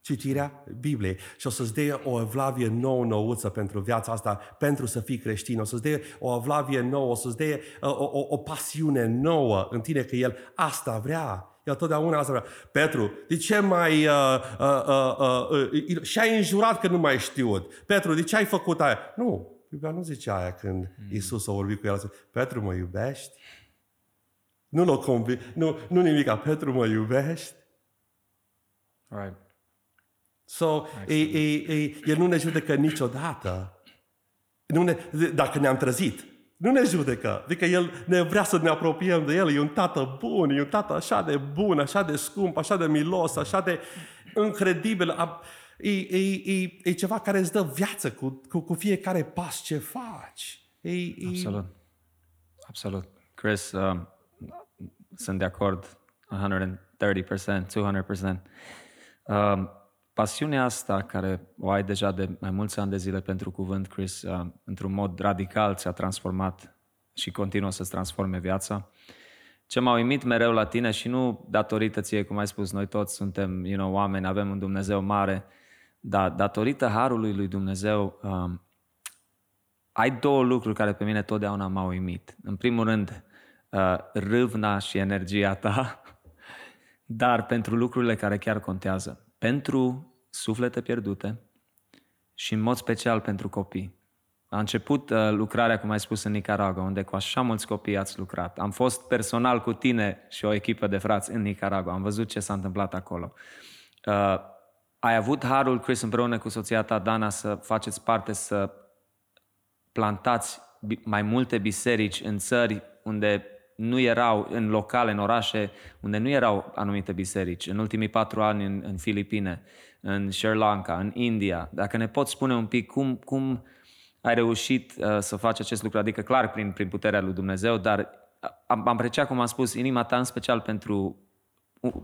citirea Bibliei și o să-ți dea o evlavie nouă, nouță pentru viața asta, pentru să fii creștin. O să-ți dea o evlavie nouă, o să-ți dea o, o, o pasiune nouă în tine, că El asta vrea. El totdeauna asta vrea. Petru, de ce mai... Uh, uh, uh, uh, uh, și ai înjurat că nu mai știut? Petru, de ce ai făcut aia? Nu, Biblia nu zice aia când Isus a vorbit cu el. a zis, Petru, mă iubești? Nu l-o convi... Nu, nu nimica. Petru, mă iubești? Right. So, e, e, e, el nu ne judecă niciodată. Nu ne, dacă ne-am trezit. Nu ne judecă. Adică El ne vrea să ne apropiem de El. E un tată bun, e un tată așa de bun, așa de scump, așa de milos, așa de incredibil. A- E, e, e, e ceva care îți dă viață cu, cu, cu fiecare pas ce faci. E, e, Absolut. Absolut. Chris, um, sunt de acord 130%, 200%. Um, pasiunea asta care o ai deja de mai mulți ani de zile pentru cuvânt, Chris, um, într-un mod radical ți-a transformat și continuă să-ți transforme viața. Ce m-a uimit mereu la tine și nu datorită ție, cum ai spus, noi toți suntem you know, oameni, avem un Dumnezeu mare, dar datorită harului lui Dumnezeu, um, ai două lucruri care pe mine totdeauna m-au uimit. În primul rând, uh, râvna și energia ta, [LAUGHS] dar pentru lucrurile care chiar contează. Pentru suflete pierdute și în mod special pentru copii. A început uh, lucrarea, cum ai spus, în Nicaragua, unde cu așa mulți copii ați lucrat. Am fost personal cu tine și o echipă de frați în Nicaragua. Am văzut ce s-a întâmplat acolo. Uh, ai avut harul, Chris, împreună cu soția ta, Dana, să faceți parte, să plantați mai multe biserici în țări unde nu erau, în locale, în orașe, unde nu erau anumite biserici. În ultimii patru ani în, în Filipine, în Sri Lanka, în India. Dacă ne poți spune un pic cum, cum ai reușit uh, să faci acest lucru, adică clar prin, prin puterea lui Dumnezeu, dar am, am apreciat, cum am spus, inima ta în special pentru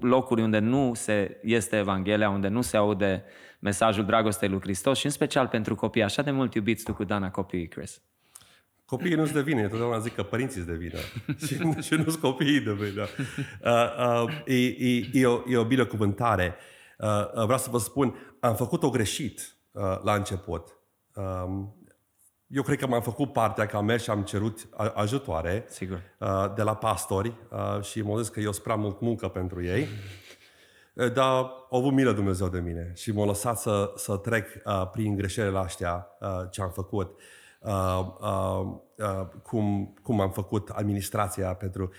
locuri unde nu se este Evanghelia, unde nu se aude mesajul dragostei lui Hristos și în special pentru copii. Așa de mult iubiți tu cu Dana copiii, Chris. Copiii nu-ți devine, întotdeauna zic că părinții îți devină [LAUGHS] și, și nu-s copiii de vină. Uh, uh, e, e, e, o, e o binecuvântare. Uh, uh, vreau să vă spun, am făcut-o greșit uh, la început. Um, eu cred că m-am făcut partea că am mers și am cerut ajutoare Sigur. Uh, de la pastori uh, și m-au zis că eu sunt prea mult muncă pentru ei. Uh, dar au avut milă Dumnezeu de mine și m-a lăsat să, să trec uh, prin greșelile astea uh, ce am făcut. Uh, uh, uh, cum, cum am făcut administrația pentru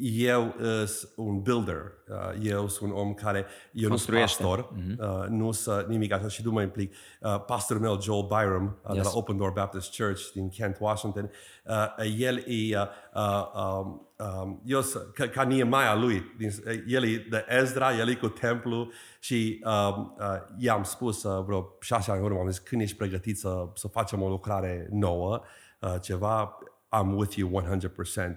eu sunt un builder, uh, eu sunt un om care, eu nu sunt pastor, mm-hmm. nu sunt nimic așa și nu mă implic. Uh, pastorul meu, Joel Byram, yes. de la Open Door Baptist Church din Kent, Washington, el e, um, um, eu ca, ca Niemaia lui, el e de Ezra, el e cu templu și um, i-am spus vreo șase ani în urmă, am zis, când ești pregătit să, să facem o lucrare nouă, ceva, I'm with you 100%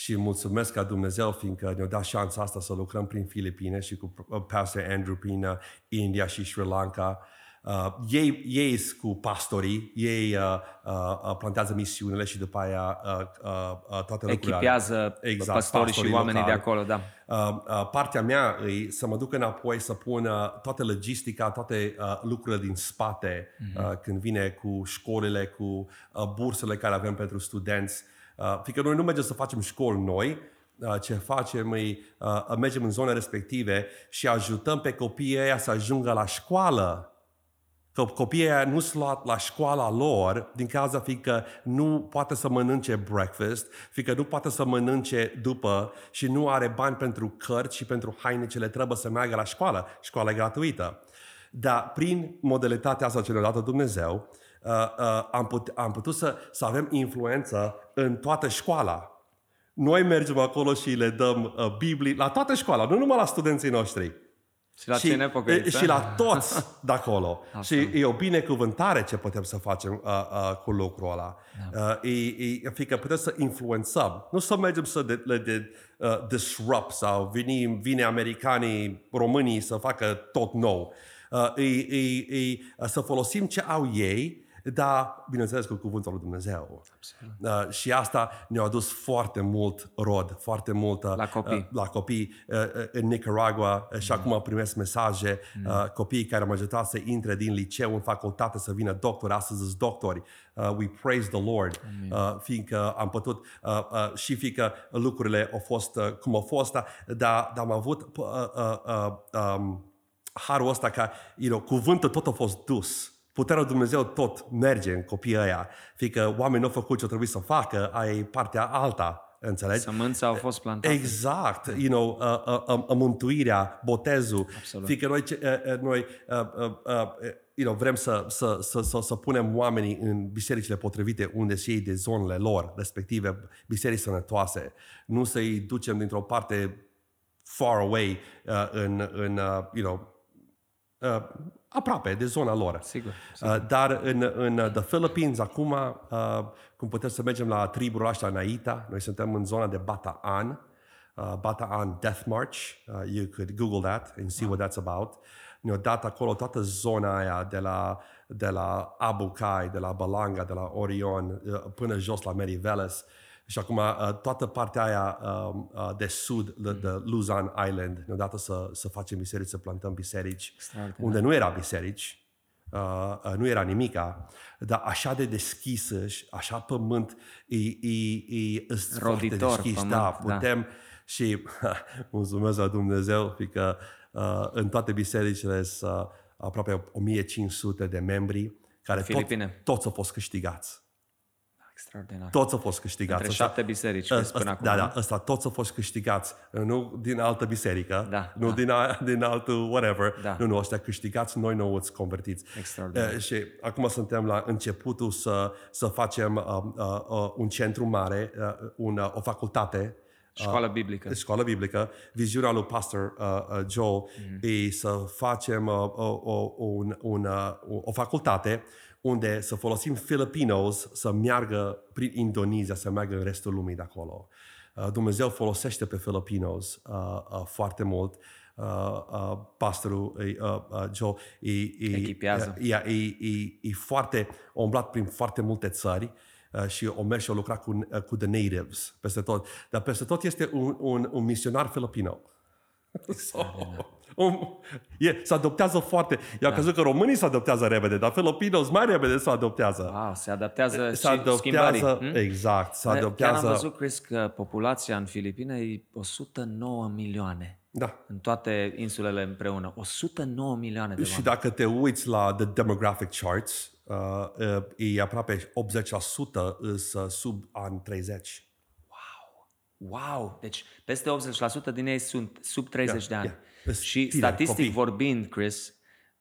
și mulțumesc ca Dumnezeu, fiindcă ne-a dat șansa asta să lucrăm prin Filipine și cu uh, Pastor Andrew prin uh, India și Sri Lanka. Uh, ei, ei cu pastorii, ei uh, uh, plantează misiunile și după aia uh, uh, toate lucrurile. Echipează exact, pastorii, pastorii și oamenii locali. de acolo, da. Uh, uh, partea mea e să mă duc înapoi să pun uh, toată logistica, toate uh, lucrurile din spate mm-hmm. uh, când vine cu școlile, cu uh, bursele care avem pentru studenți. Uh, Uh, fiindcă noi nu mergem să facem școli noi, uh, ce facem e uh, mergem în zone respective și ajutăm pe copiii ăia să ajungă la școală. Că copiii ăia nu sunt luat la școala lor din cauza fiindcă nu poate să mănânce breakfast, fiindcă nu poate să mănânce după și nu are bani pentru cărți și pentru haine ce le trebuie să meargă la școală. Școala e gratuită. Dar prin modalitatea asta ce ne-a dat Dumnezeu, uh, uh, am, put, am putut să, să avem influență în toată școala. Noi mergem acolo și le dăm uh, Biblii la toată școala, nu numai la studenții noștri. Și la și, pocăiți, și la toți [LAUGHS] de acolo. și e o binecuvântare ce putem să facem uh, uh, cu lucrul ăla. Da. Uh, e, e, fiindcă putem să influențăm. Nu să mergem să de, le de, uh, disrupt sau vine, vine americanii, românii să facă tot nou. Uh, e, e, e, să folosim ce au ei dar, bineînțeles, cu cuvântul lui Dumnezeu. Uh, și asta ne-a adus foarte mult rod, foarte mult uh, la copii, uh, la copii uh, uh în Nicaragua uh, și mm. acum primesc mesaje, mm. uh, copiii care am ajutat să intre din liceu în facultate să vină doctori, astăzi sunt doctori. Uh, we praise the Lord, uh, fiindcă am putut uh, uh, și fiindcă lucrurile au fost uh, cum au fost, dar, dar am avut uh, uh, uh, um, harul ăsta ca you know, cuvântul tot a fost dus puterea lui Dumnezeu tot merge în copiii ăia, fiindcă oamenii nu au făcut ce trebuie să facă, ai partea alta, înțelegi? Sămânța au fost plantate. Exact, you know, uh, uh, uh, mântuirea, botezul, Absolut. fiindcă noi, uh, uh, noi uh, uh, uh, you know, vrem să, să, să, să, să punem oamenii în bisericile potrivite unde și ei de zonele lor, respective biserici sănătoase, nu să-i ducem dintr-o parte far away uh, în, în uh, you know, uh, aproape de zona lor. Sigur. sigur. Uh, dar în, în The Philippines, acum, uh, cum putem să mergem la tribul ăștia Naita, noi suntem în zona de Bataan, uh, Bataan Death March, uh, you could Google that and see wow. what that's about. Ne-au dat acolo toată zona aia de la, de la Abu Cai, de la Balanga, de la Orion, uh, până jos la Mary Veles. Uh, și acum uh, toată partea aia um, uh, de sud, de, de Luzon Island, ne-a dat să, să facem biserici, să plantăm biserici, unde nu era biserici, uh, nu era nimica, dar așa de deschisă și așa pământ e, e, e, e Roditor, foarte deschis. Pământ, da, putem da. și [LAUGHS] mulțumesc la Dumnezeu, fiindcă uh, în toate bisericile sunt uh, aproape 1500 de membri care tot, Filipine. toți au fost câștigați. Extraordinar. Toți au fost câștigați. Între Ăsta- șapte biserici, ăsta- crezi, până acum. Da, nu? da, ăsta toți au fost câștigați. Nu din altă biserică, Da, nu da. din, a, din altul whatever. Da. Nu, nu, ăștia câștigați, noi nu ați convertiți. Extraordinar. Uh, și acum suntem la începutul să, să facem uh, uh, uh, un centru mare, uh, un, uh, o facultate Școală biblică. școală biblică, viziunea lui Pastor uh, uh, Joel e să facem uh, o, o, un, un, uh, o facultate unde să folosim Filipinos să meargă prin Indonezia, să meargă în restul lumii de acolo. Uh, Dumnezeu folosește pe Filipinos uh, uh, foarte mult. Uh, uh, pastorul uh, uh, Joel e, e, Echipează. e, e, e, e foarte a umblat prin foarte multe țări uh, și o mers și a lucrat cu, uh, cu the natives peste tot. Dar peste tot este un, un, un misionar filipino. [LAUGHS] So, un, e, se adoptează foarte. Eu am crezut că românii se adoptează repede, dar filipinos mai repede se adoptează. Wow, se adaptează se și schimbării. adoptează, hm? exact, se Chiar am adoptează. văzut, Chris, că populația în Filipine e 109 milioane. Da. În toate insulele împreună. 109 milioane de Și oameni. dacă te uiți la the demographic charts, uh, uh, e aproape 80% îs uh, sub an 30. Wow! Deci peste 80% din ei sunt sub 30 de ani. yeah. Sunt Și tineri, statistic copii. vorbind, Chris,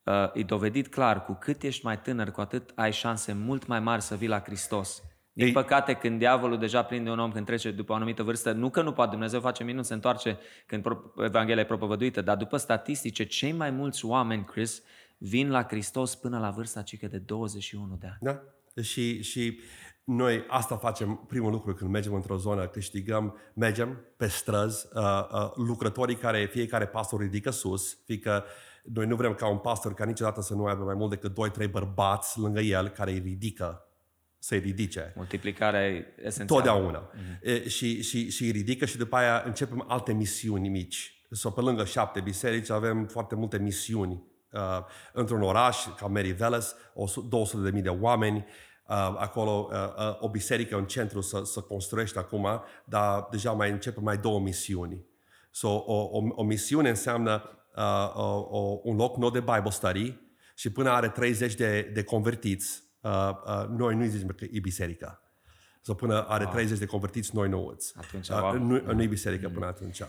uh, e dovedit clar, cu cât ești mai tânăr, cu atât ai șanse mult mai mari să vii la Hristos. Din Ei- păcate, când diavolul deja prinde un om când trece după o anumită vârstă, nu că nu poate Dumnezeu face minuni, se întoarce când pro- Evanghelia e propovăduită, dar după statistice, cei mai mulți oameni, Chris, vin la Hristos până la vârsta cică de 21 de ani. Da? Și, și noi asta facem, primul lucru când mergem într-o zonă, câștigăm, mergem pe străzi, uh, uh, lucrătorii care fiecare pastor ridică sus, fiindcă noi nu vrem ca un pastor ca niciodată să nu aibă mai mult decât 2-3 bărbați lângă el care îi ridică, să-i ridice. Multiplicarea e esențială. Totdeauna. E, și, și, și îi ridică și după aia începem alte misiuni mici. So, pe lângă șapte biserici avem foarte multe misiuni. Uh, într-un oraș ca Mary Veles, 200 de mii de oameni, uh, acolo uh, uh, o biserică, un centru să, să construiește acum, dar deja mai începe mai două misiuni. So, o, o, o misiune înseamnă uh, o, o, un loc nou de Bible study și până are 30 de, de convertiți, uh, uh, noi nu-i zicem că e biserică. So, până are 30 de convertiți, noi nu îți. Atunci, Uh, wow. nu, nu e biserică până atunci.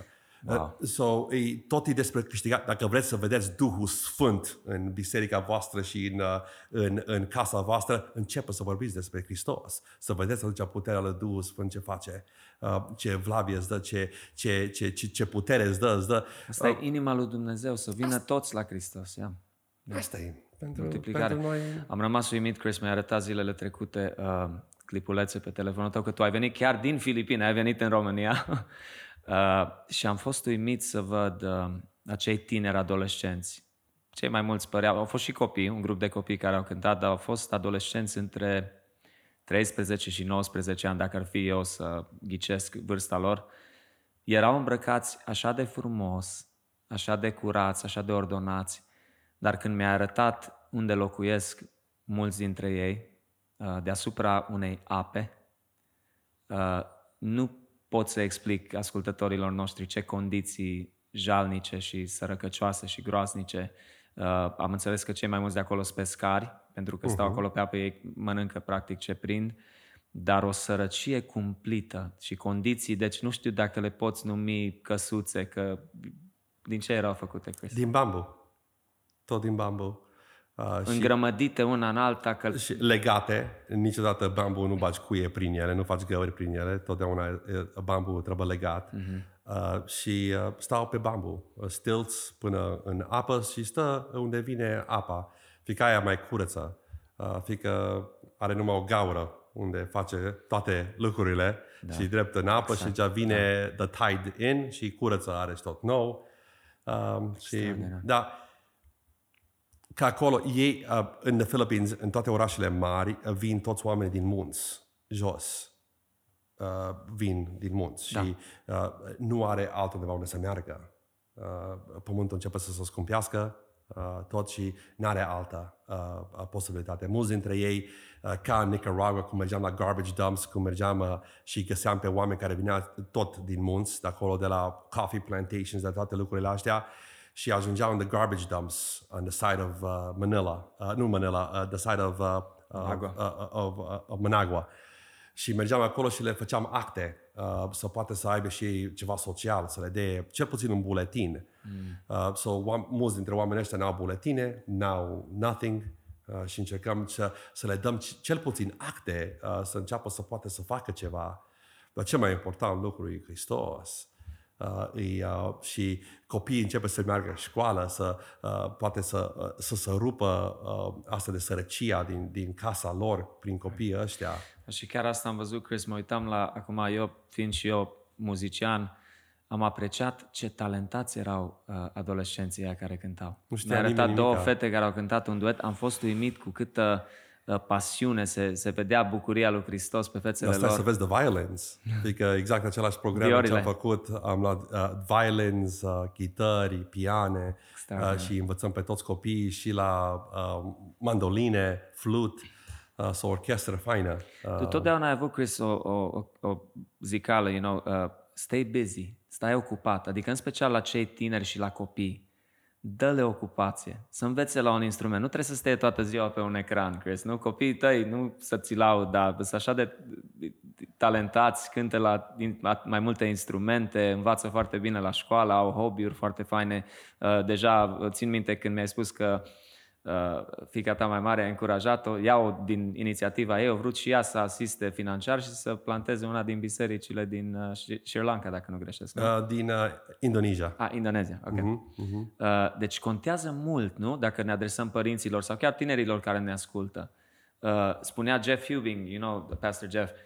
Wow. Uh, so, e, tot e despre câștigat. Dacă vreți să vedeți Duhul Sfânt în biserica voastră și în, uh, în, în casa voastră, începe să vorbiți despre Hristos. Să vedeți atunci puterea lui Duhul Sfânt ce face, uh, ce vlavie îți dă, ce, ce, ce, ce, ce putere îți dă, îți dă. Asta e inima lui Dumnezeu, să vină toți la Hristos. Ia. Asta e. Pentru, multiplicare. pentru noi... Am rămas uimit, Chris, mi-ai arătat zilele trecute uh, clipulețe pe telefonul tău, că tu ai venit chiar din Filipine, ai venit în România uh, [LAUGHS] și am fost uimit să văd uh, acei tineri adolescenți. Cei mai mulți păreau, au fost și copii, un grup de copii care au cântat, dar au fost adolescenți între 13 și 19 ani, dacă ar fi eu să ghicesc vârsta lor. Erau îmbrăcați așa de frumos, așa de curați, așa de ordonați, dar când mi-a arătat unde locuiesc mulți dintre ei, uh, deasupra unei ape, uh, nu pot să explic ascultătorilor noștri ce condiții jalnice și sărăcăcioase și groaznice. Uh, Am înțeles că cei mai mulți de acolo sunt pescari, pentru că stau acolo pe apă, ei mănâncă practic ce prind, dar o sărăcie cumplită și condiții, deci nu știu dacă le poți numi căsuțe, că din ce erau făcute, Chris? Din bambu. Tot din bambu. Uh, și, Îngrămădite una în alta, că și legate. Niciodată bambu nu bagi cuie prin ele, nu faci găuri prin ele. Totdeauna e, bambu trebuie legat. Uh-huh. Uh, și uh, stau pe bambu. Uh, stilți până în apă și stă unde vine apa. Fica aia mai curăță. Uh, fică are numai o gaură unde face toate lucrurile da. și drept în apă exact. și deja vine da. the tide in și curăță are și tot nou. Um, și, Extraordinar. da, ca acolo, ei, uh, în the Philippines, în toate orașele mari, uh, vin toți oamenii din munți, jos. Uh, vin din munți Da. și uh, nu are altundeva unde să meargă. Uh, pământul începe să se scumpească uh, tot și nu are altă uh, posibilitate. Mulți dintre ei, uh, ca în Nicaragua, cum mergeam la garbage dumps, cum mergeam uh, și găseam pe oameni care vineau tot din munți, de acolo, de la coffee plantations, de toate lucrurile astea, și ajungeau în the garbage dumps on the side of uh, Manila, uh, nu Manila, uh, the side of, uh, uh, Managua. uh, of, uh, of Managua. Și mergeam acolo și le făceam acte uh, să poată să aibă și ei ceva social, să le dea cel puțin un buletin. Mm. Uh, so, oam- mulți dintre oamenii ăștia n-au buletine, n-au nothing uh, și încercăm să, să le dăm c- cel puțin acte uh, să înceapă să poată să facă ceva. Dar cel mai important lucru e Hristos. Uh, e, uh, și copiii începe să meargă în școală, să uh, poate să, uh, să se rupă uh, asta de sărăcia din, din casa lor prin copiii ăștia. Și chiar asta am văzut, Chris, mă uitam la, acum eu, fiind și eu muzician, am apreciat ce talentați erau uh, adolescenții aia care cântau. Nu știa Mi-a arătat nimeni două nimica. fete care au cântat un duet, am fost uimit cu câtă uh, pasiune, se, se vedea bucuria lui Hristos pe fețele Asta lor. să vezi The Violence. Adică exact același program ce Viorile. am făcut. Am luat uh, violins, uh, chitări, piane uh, Extraordinar. și învățăm pe toți copiii și la uh, mandoline, flut, uh, sau orchestră faină. Uh, Tu totdeauna ai avut, Chris, o, o, o, o zicală, you know, uh, stay busy, stai ocupat, adică în special la cei tineri și la copii. Dă-le ocupație, să învețe la un instrument. Nu trebuie să stea toată ziua pe un ecran, Chris. Nu, copiii tăi, nu să ți laud, dar sunt așa de talentați, cântă la, la mai multe instrumente, învață foarte bine la școală, au hobby-uri foarte faine. Uh, Deja uh, țin minte când mi-ai spus că uh, fica ta mai mare a încurajat-o, ia-o din inițiativa ei, a vrut și ea să asiste financiar și să planteze una din bisericile din uh, Sri- Sri Lanka, dacă nu greșesc. nu? uh, din uh, Indonezia. A, Indonezia, ok. Uh-huh. Uh, deci contează mult, nu? Dacă ne adresăm părinților sau chiar tinerilor care ne ascultă. Uh, spunea Jeff Hubing, you know, Pastor Jeff, uh,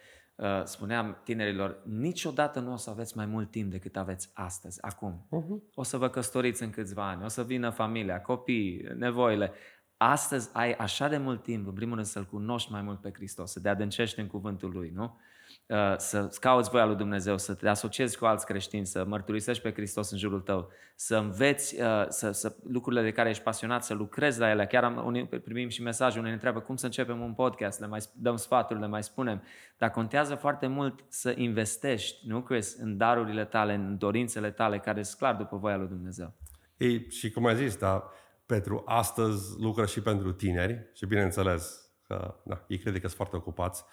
spunea tinerilor, niciodată nu o să aveți mai mult timp decât aveți astăzi, acum. Uh-huh. O să vă căsătoriți în câțiva ani, o să vină familia, copii, nevoile. Astăzi ai așa de mult timp, în primul rând, să-L cunoști mai mult pe Hristos, să te adâncești în cuvântul Lui, nu? Uh, să cauți voia lui Dumnezeu, să te asociezi cu alți creștini, să mărturisești pe Hristos în jurul tău, să înveți uh, să, să, lucrurile de care ești pasionat, să lucrezi la ele. Chiar am, unii, primim și mesaje, unii ne întreabă cum să începem un podcast, le mai sp- dăm sfaturi, le mai spunem. Dar contează foarte mult să investești, nu Chris, în darurile tale, în dorințele tale, care sunt clar după voia lui Dumnezeu. Ei, și cum ai zis, da, pentru astăzi lucră și pentru tineri și bineînțeles că na, ei cred că sunt foarte ocupați,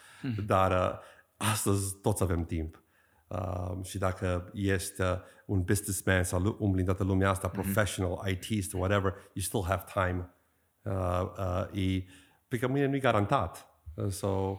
dar uh, astăzi toți avem timp. Uh, și dacă ești uh, un businessman sau lu- umbli în toată lumea asta, professional, ITist, whatever, you still have time. Uh, uh, e, pentru că mâine nu e garantat. Uh, so,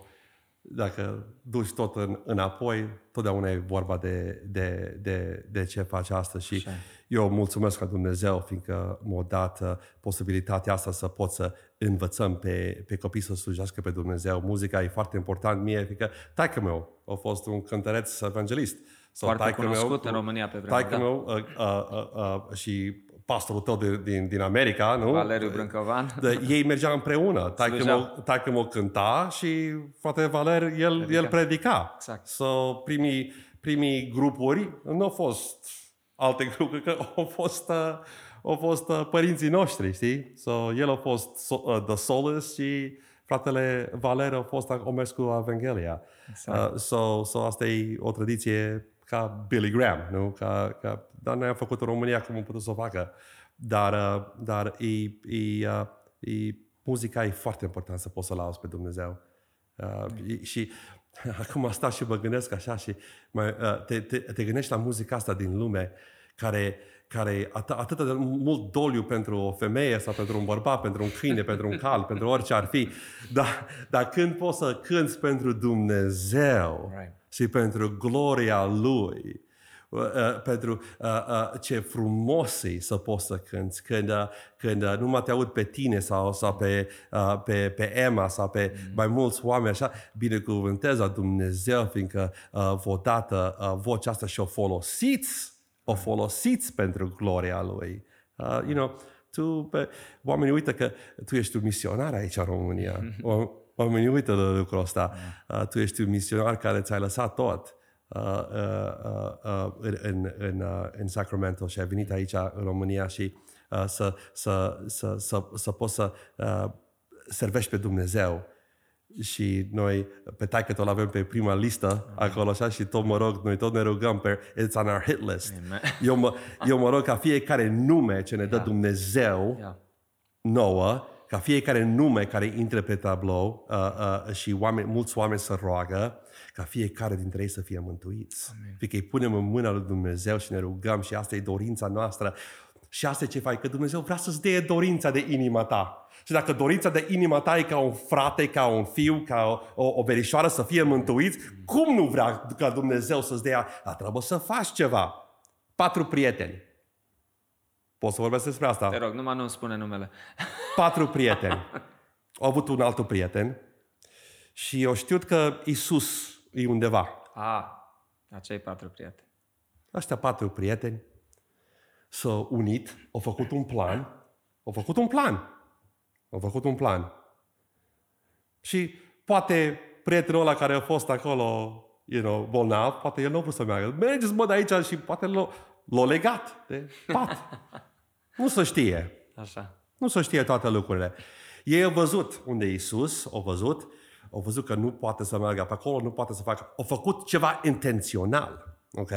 dacă duci tot în, înapoi, totdeauna e vorba de, de, de, de ce faci astăzi. Și eu mulțumesc ca Dumnezeu, fiindcă m-a dat uh, posibilitatea asta să pot să învățăm pe, pe copii să slujească pe Dumnezeu. Muzica e foarte important mie, fiindcă taică meu a fost un cântăreț evanghelist. Sau Foarte taică-meu cunoscut cu- în România pe vremea, Taică meu uh, uh, uh, uh, și pastorul tău de, din, din America, nu? Valeriu Brâncovan. De, ei mergeau împreună. [LAUGHS] Taică Slujeau. mă, taică mă cânta și frate Valer, el predica. el predica. Exact. So, primii, primii grupuri nu au fost alte [LAUGHS] grupuri, că au fost, uh, au fost uh, părinții noștri, știi? So, el a fost so, uh, The Solace și fratele Valer a fost a mers cu Evanghelia. Exact. Uh, so, so, asta e o tradiție ca Billy Graham, nu? Ca, ca, dar noi am făcut în România cum am putut să o facă. Dar, uh, dar e, e, uh, e, muzica e foarte important să poți să lauzi pe Dumnezeu. Uh, e- și [LAUGHS] acum stau și mă gândesc așa și mai, uh, te, te, te gândești la muzica asta din lume care care at- atât de mult doliu pentru o femeie sau pentru un bărbat, pentru un câine, pentru un cal, pentru orice ar fi. Dar, dar când poți să cânți pentru Dumnezeu Right. Și pentru gloria Lui, uh, uh, pentru uh, uh, ce frumos e să poți să cânți când, uh, când uh, nu mă te aud pe tine sau, sau pe, uh, pe, pe Emma sau pe mm. mai mulți oameni așa, binecuvântez la Dumnezeu fiindcă uh, vă dată uh, vocea asta și o folosiți o folosiți pentru gloria Lui. Uh, you know, tu, pe, oamenii uită că tu ești un misionar aici în România. O- [LAUGHS] Oamenii uită de lucrul ăsta. Uh, tu ești un misionar care ți-ai lăsat tot uh, uh, uh, uh, în, în, în, uh, în Sacramento și ai venit aici în România și uh, să, să, să, să, să poți să uh, servești pe Dumnezeu și noi, pe taică tot avem pe prima listă acolo așa și tot mă rog, noi tot ne rugăm pe It's on our hit list. Amen. Eu mă, eu mă rog ca fiecare nume ce ne dă Yeah. Dumnezeu Yeah. nouă, ca fiecare nume care intră pe tablou uh, uh, și oameni, mulți oameni să roagă, ca fiecare dintre ei să fie mântuiți. Fiindcă îi punem în mâna lui Dumnezeu și ne rugăm și asta e dorința noastră. Și asta e ce faci, că Dumnezeu vrea să-ți dea dorința de inima ta. Și dacă dorința de inima ta e ca un frate, ca un fiu, ca o, o, o verișoară să fie mântuiți, cum nu vrea ca Dumnezeu să-ți dea? Dar trebuie să faci ceva. Patru prieteni. Poți să vorbesc despre asta? Te rog, numai nu spune numele. patru [LAUGHS] prieteni. Au avut un alt prieten și eu știut că Isus e undeva. Ah, acei patru prieteni. Ăștia patru prieteni s-au unit, au făcut un plan, au făcut un plan, au făcut un plan. Și poate prietenul ăla care a fost acolo, you know, bolnav, poate el nu a vrut să meargă. Mergeți mă de aici și poate l-a, l-a legat de pat. [LAUGHS] nu se știe. Așa. Nu se știe toate lucrurile. Ei au văzut unde e Isus, au văzut, au văzut că nu poate să meargă pe acolo, nu poate să facă. Au făcut ceva intențional. Ok?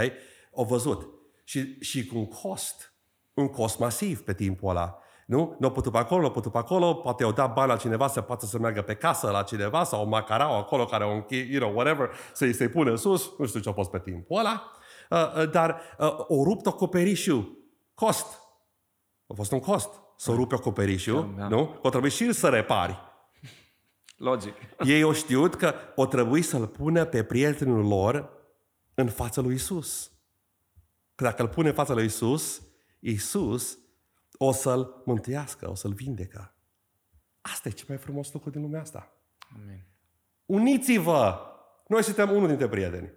Au văzut. Și, și cu un cost. Un cost masiv pe timpul ăla. Nu? Nu au putut pe acolo, nu au putut pe acolo, poate au dat bani la cineva să poată să meargă pe casă la cineva sau un macarau acolo care au închis, you know, whatever, să-i se pună sus. Nu știu ce a fost pe timpul ăla. Uh, uh, dar uh, au rupt acoperișul. Cost. A fost un cost să rupe acoperișul, Da. nu? O trebuie și să repari. Logic. [LAUGHS] Ei au știut că o trebuie să-l pună pe prietenul lor în fața lui Isus. Că dacă îl pune în fața lui Isus, Isus o să-l mântuiască, o să-l vindecă. Asta e cel mai frumos lucru din lumea asta. Amin. Uniți-vă! Noi suntem unul dintre prieteni.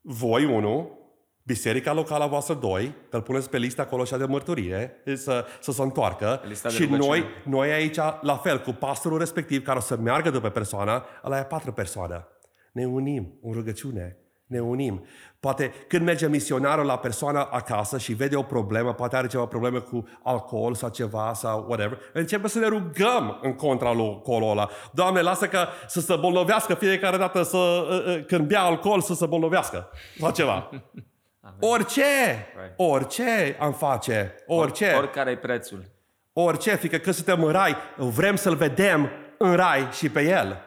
Voi, unul, biserica locală a voastră, doi, că îl puneți pe lista acolo și de mărturie, să, să se întoarcă. Pe lista de Și rugăciune. noi, noi aici, la fel, cu pastorul respectiv, care o să meargă după persoana, ăla e patru persoane. Ne unim în rugăciune. Ne unim. Poate când merge misionarul la persoana acasă și vede o problemă, poate are ceva probleme cu alcool sau ceva sau whatever, începe să ne rugăm în contra lui alcoolul ăla. Doamne, lasă că să se bolnovească fiecare dată să, uh, uh, când bea alcool să se bolnovească sau ceva. [LAUGHS] Orice, orice am face, orice. Oricare e prețul. Orice, fiindcă că suntem în rai, vrem să-L vedem în rai și pe El.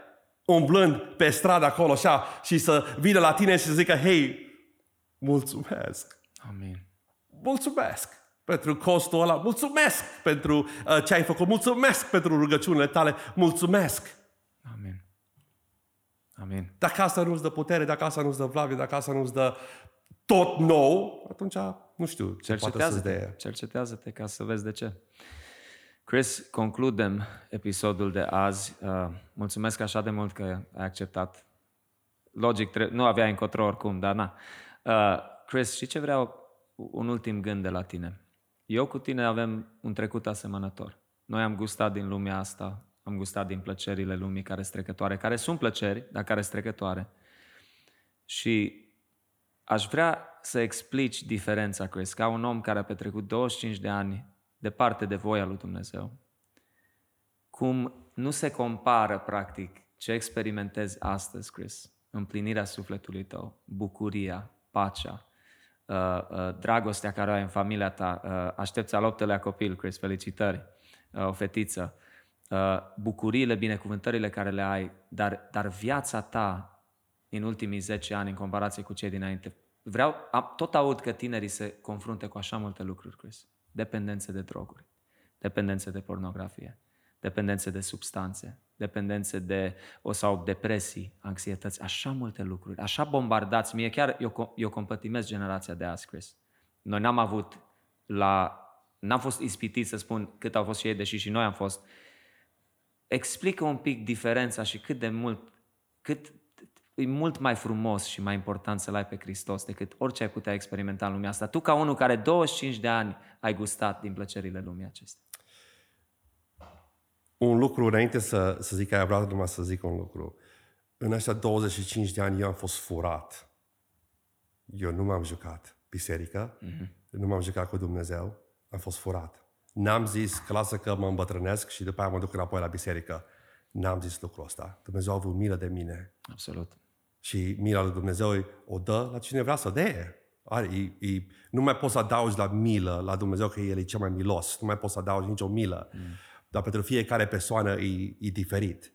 Umblând pe stradă acolo așa și să vină la tine și să zică, hei, mulțumesc, Amin. mulțumesc pentru costul ăla, mulțumesc pentru uh, ce ai făcut, mulțumesc pentru rugăciunile tale, mulțumesc. Amin. Amin. Dacă asta nu-ți dă putere, dacă asta nu-ți dă vlavie, dacă asta nu-ți dă tot nou, atunci nu știu ce poate să-ți Cercetează-te. dea. Cercetează-te ca să vezi de ce. Chris, concludem episodul de azi. Uh, mulțumesc așa de mult că ai acceptat. Logic, tre- nu aveai încotro oricum, dar na. Uh, Chris, și ce vreau un ultim gând de la tine. Eu cu tine avem un trecut asemănător. Noi am gustat din lumea asta, am gustat din plăcerile lumii care sunt trecătoare, care sunt plăceri, dar care sunt trecătoare. Și aș vrea să explici diferența, Chris, ca un om care a petrecut 25 de ani departe de voia lui Dumnezeu. Cum nu se compară, practic, ce experimentezi astăzi, Chris, împlinirea sufletului tău, bucuria, pacea, uh, uh, dragostea care o ai în familia ta, uh, aștepți al optelea copil, Chris, felicitări, uh, o fetiță, uh, bucuriile, binecuvântările care le ai, dar, dar viața ta în ultimii 10 ani în comparație cu cei dinainte. Vreau, am, tot aud că tinerii se confruntă cu așa multe lucruri, Chris. Dependențe de droguri, dependențe de pornografie, dependențe de substanțe, dependențe de, o sau depresii, anxietăți, așa multe lucruri, așa bombardați. Mie chiar, eu, co- eu compătimesc generația de azi, Chris. Noi n-am avut la, n-am fost ispitiți să spun cât au fost și ei, deși și noi am fost. Explică un pic diferența și cât de mult, cât e mult mai frumos și mai important să-L ai pe Hristos decât orice ai putea experimenta în lumea asta. Tu ca unul care 25 de ani ai gustat din plăcerile lumii acestea. Un lucru, înainte să, să zic aia, vreau numai să zic un lucru. În ăștia 25 de ani eu am fost furat. Eu nu m-am jucat biserică, mm-hmm. nu m-am jucat cu Dumnezeu, am fost furat. N-am zis că lasă că mă îmbătrânesc și după aia mă duc înapoi la biserică. n-am zis lucrul ăsta. Dumnezeu a avut milă de mine. Absolut. Și mila lui Dumnezeu o dă la cine vrea să o dea. Are, e, e, nu mai poți să adaugi la milă la Dumnezeu că El e cel mai milos. Nu mai poți să adaugi nicio milă. Mm. Dar pentru fiecare persoană e, e diferit.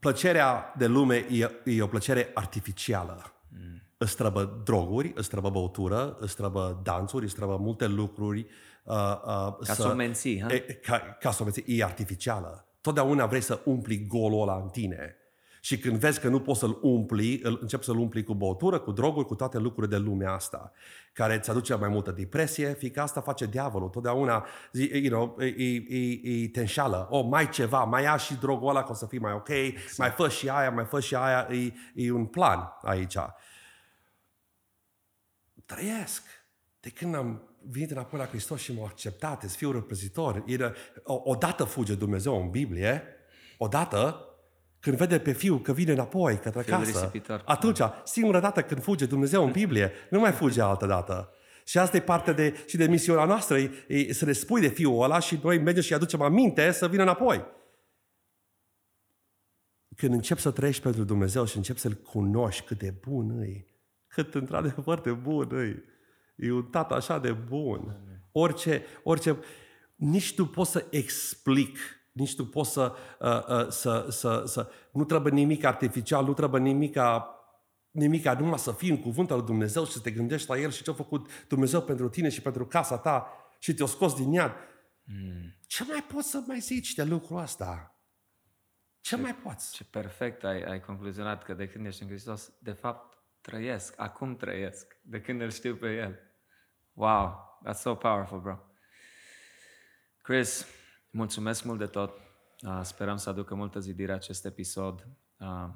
Plăcerea de lume e, e o plăcere artificială. Mm. Îți trebuie droguri, îți trebuie băutură, îți trebuie dansuri, îți trebuie multe lucruri. Uh, uh, ca să, să o menții. Ha? E, ca, ca să o menții. E artificială. Totdeauna vrei să umpli golul ăla în tine. Și când vezi că nu poți să-l umpli, îl, începi să-l umpli cu băutură, cu droguri, cu toate lucrurile de lumea asta, care îți aduce mai multă depresie, fiindcă asta face diavolul. Totdeauna you know, e, e, e, te înșală. Oh, mai ceva, mai ia și drogul ăla ca o să fii mai ok, exact. mai fă și aia, mai fă și aia. E, e un plan aici. Trăiesc. De când am venit înapoi la Hristos și m-a acceptat, să fiu răpăzitor, odată fuge Dumnezeu în Biblie, odată când vede pe fiul că vine înapoi către Fiul casă, risipitor. atunci, singura dată când fuge Dumnezeu în Biblie, nu mai fuge altă dată. Și asta e parte de, și de misiunea noastră, e, e, să ne spui de fiul ăla și noi mergem și aducem aminte să vină înapoi. Când încep să trăiești pentru Dumnezeu și încep să-L cunoști cât de bun e, cât într-adevăr de bun e, e un tată așa de bun. Orice, orice, nici tu poți să explic nici tu poți să, uh, uh, să, să, să... Nu trebuie nimic artificial, nu trebuie nimic nimic, numai să fii în cuvântul lui Dumnezeu și să te gândești la El și ce a făcut Dumnezeu pentru tine și pentru casa ta și te-a scos din iad. Mm. Ce mai poți să mai zici de lucrul ăsta? Ce, ce mai poți? Ce perfect ai, ai concluzionat că de când ești în Hristos, de fapt trăiesc, acum trăiesc, de când îl știu pe El. Wow, that's so powerful, bro. Chris, Mulțumesc mult de tot. Uh, sperăm să aducă multă zidire acest episod. Uh,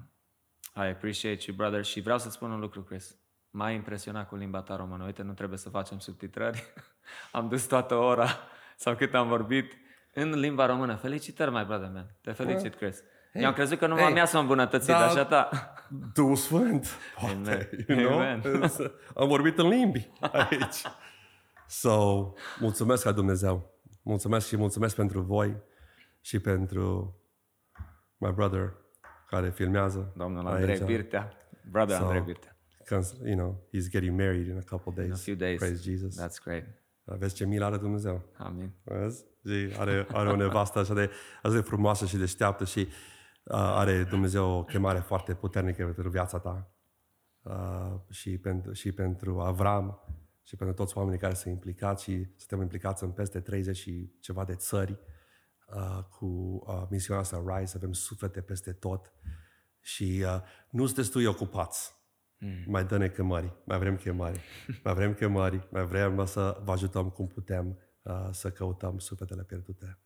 I appreciate you, brother. Și vreau să-ți spun un lucru, Chris. M-a impresionat cu limba ta română. Uite, nu trebuie să facem subtitrări. [LAUGHS] am dus toată ora sau cât am vorbit în limba română. Felicitări, mai brother man. Te felicit, Chris. Hey, Eu am crezut că numai hey, mea s-a îmbunătățit, da, așa ta. Tu Sfânt, poate, Amen. you know? Amen. am vorbit în limbi aici. So, mulțumesc ca Dumnezeu. Mulțumesc și mulțumesc pentru voi și pentru my brother care filmează. Domnul Andrei Birtea. Brother so, Andrei Birtea. You know, he's getting married in a couple days. In a few days. Praise Jesus. That's great. Vezi ce milă are Dumnezeu. Amin. Vezi? Și are, are o nevastă așa de, așa de frumoasă și deșteaptă și uh, are Dumnezeu o chemare foarte puternică pentru viața ta. Uh, și, pentru, și pentru Avram și pentru toți oamenii care sunt implicați și suntem implicați în peste 30 și ceva de țări uh, cu uh, misiunea asta Rise, avem suflete peste tot și uh, nu sunt destui ocupați. Mm. Mai dă-ne chemări, mai vrem chemări, [LAUGHS] mai vrem chemări, mai vrem să vă ajutăm cum putem uh, să căutăm sufletele pierdute.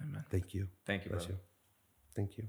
Amen. Thank you. Thank you, you. Thank you.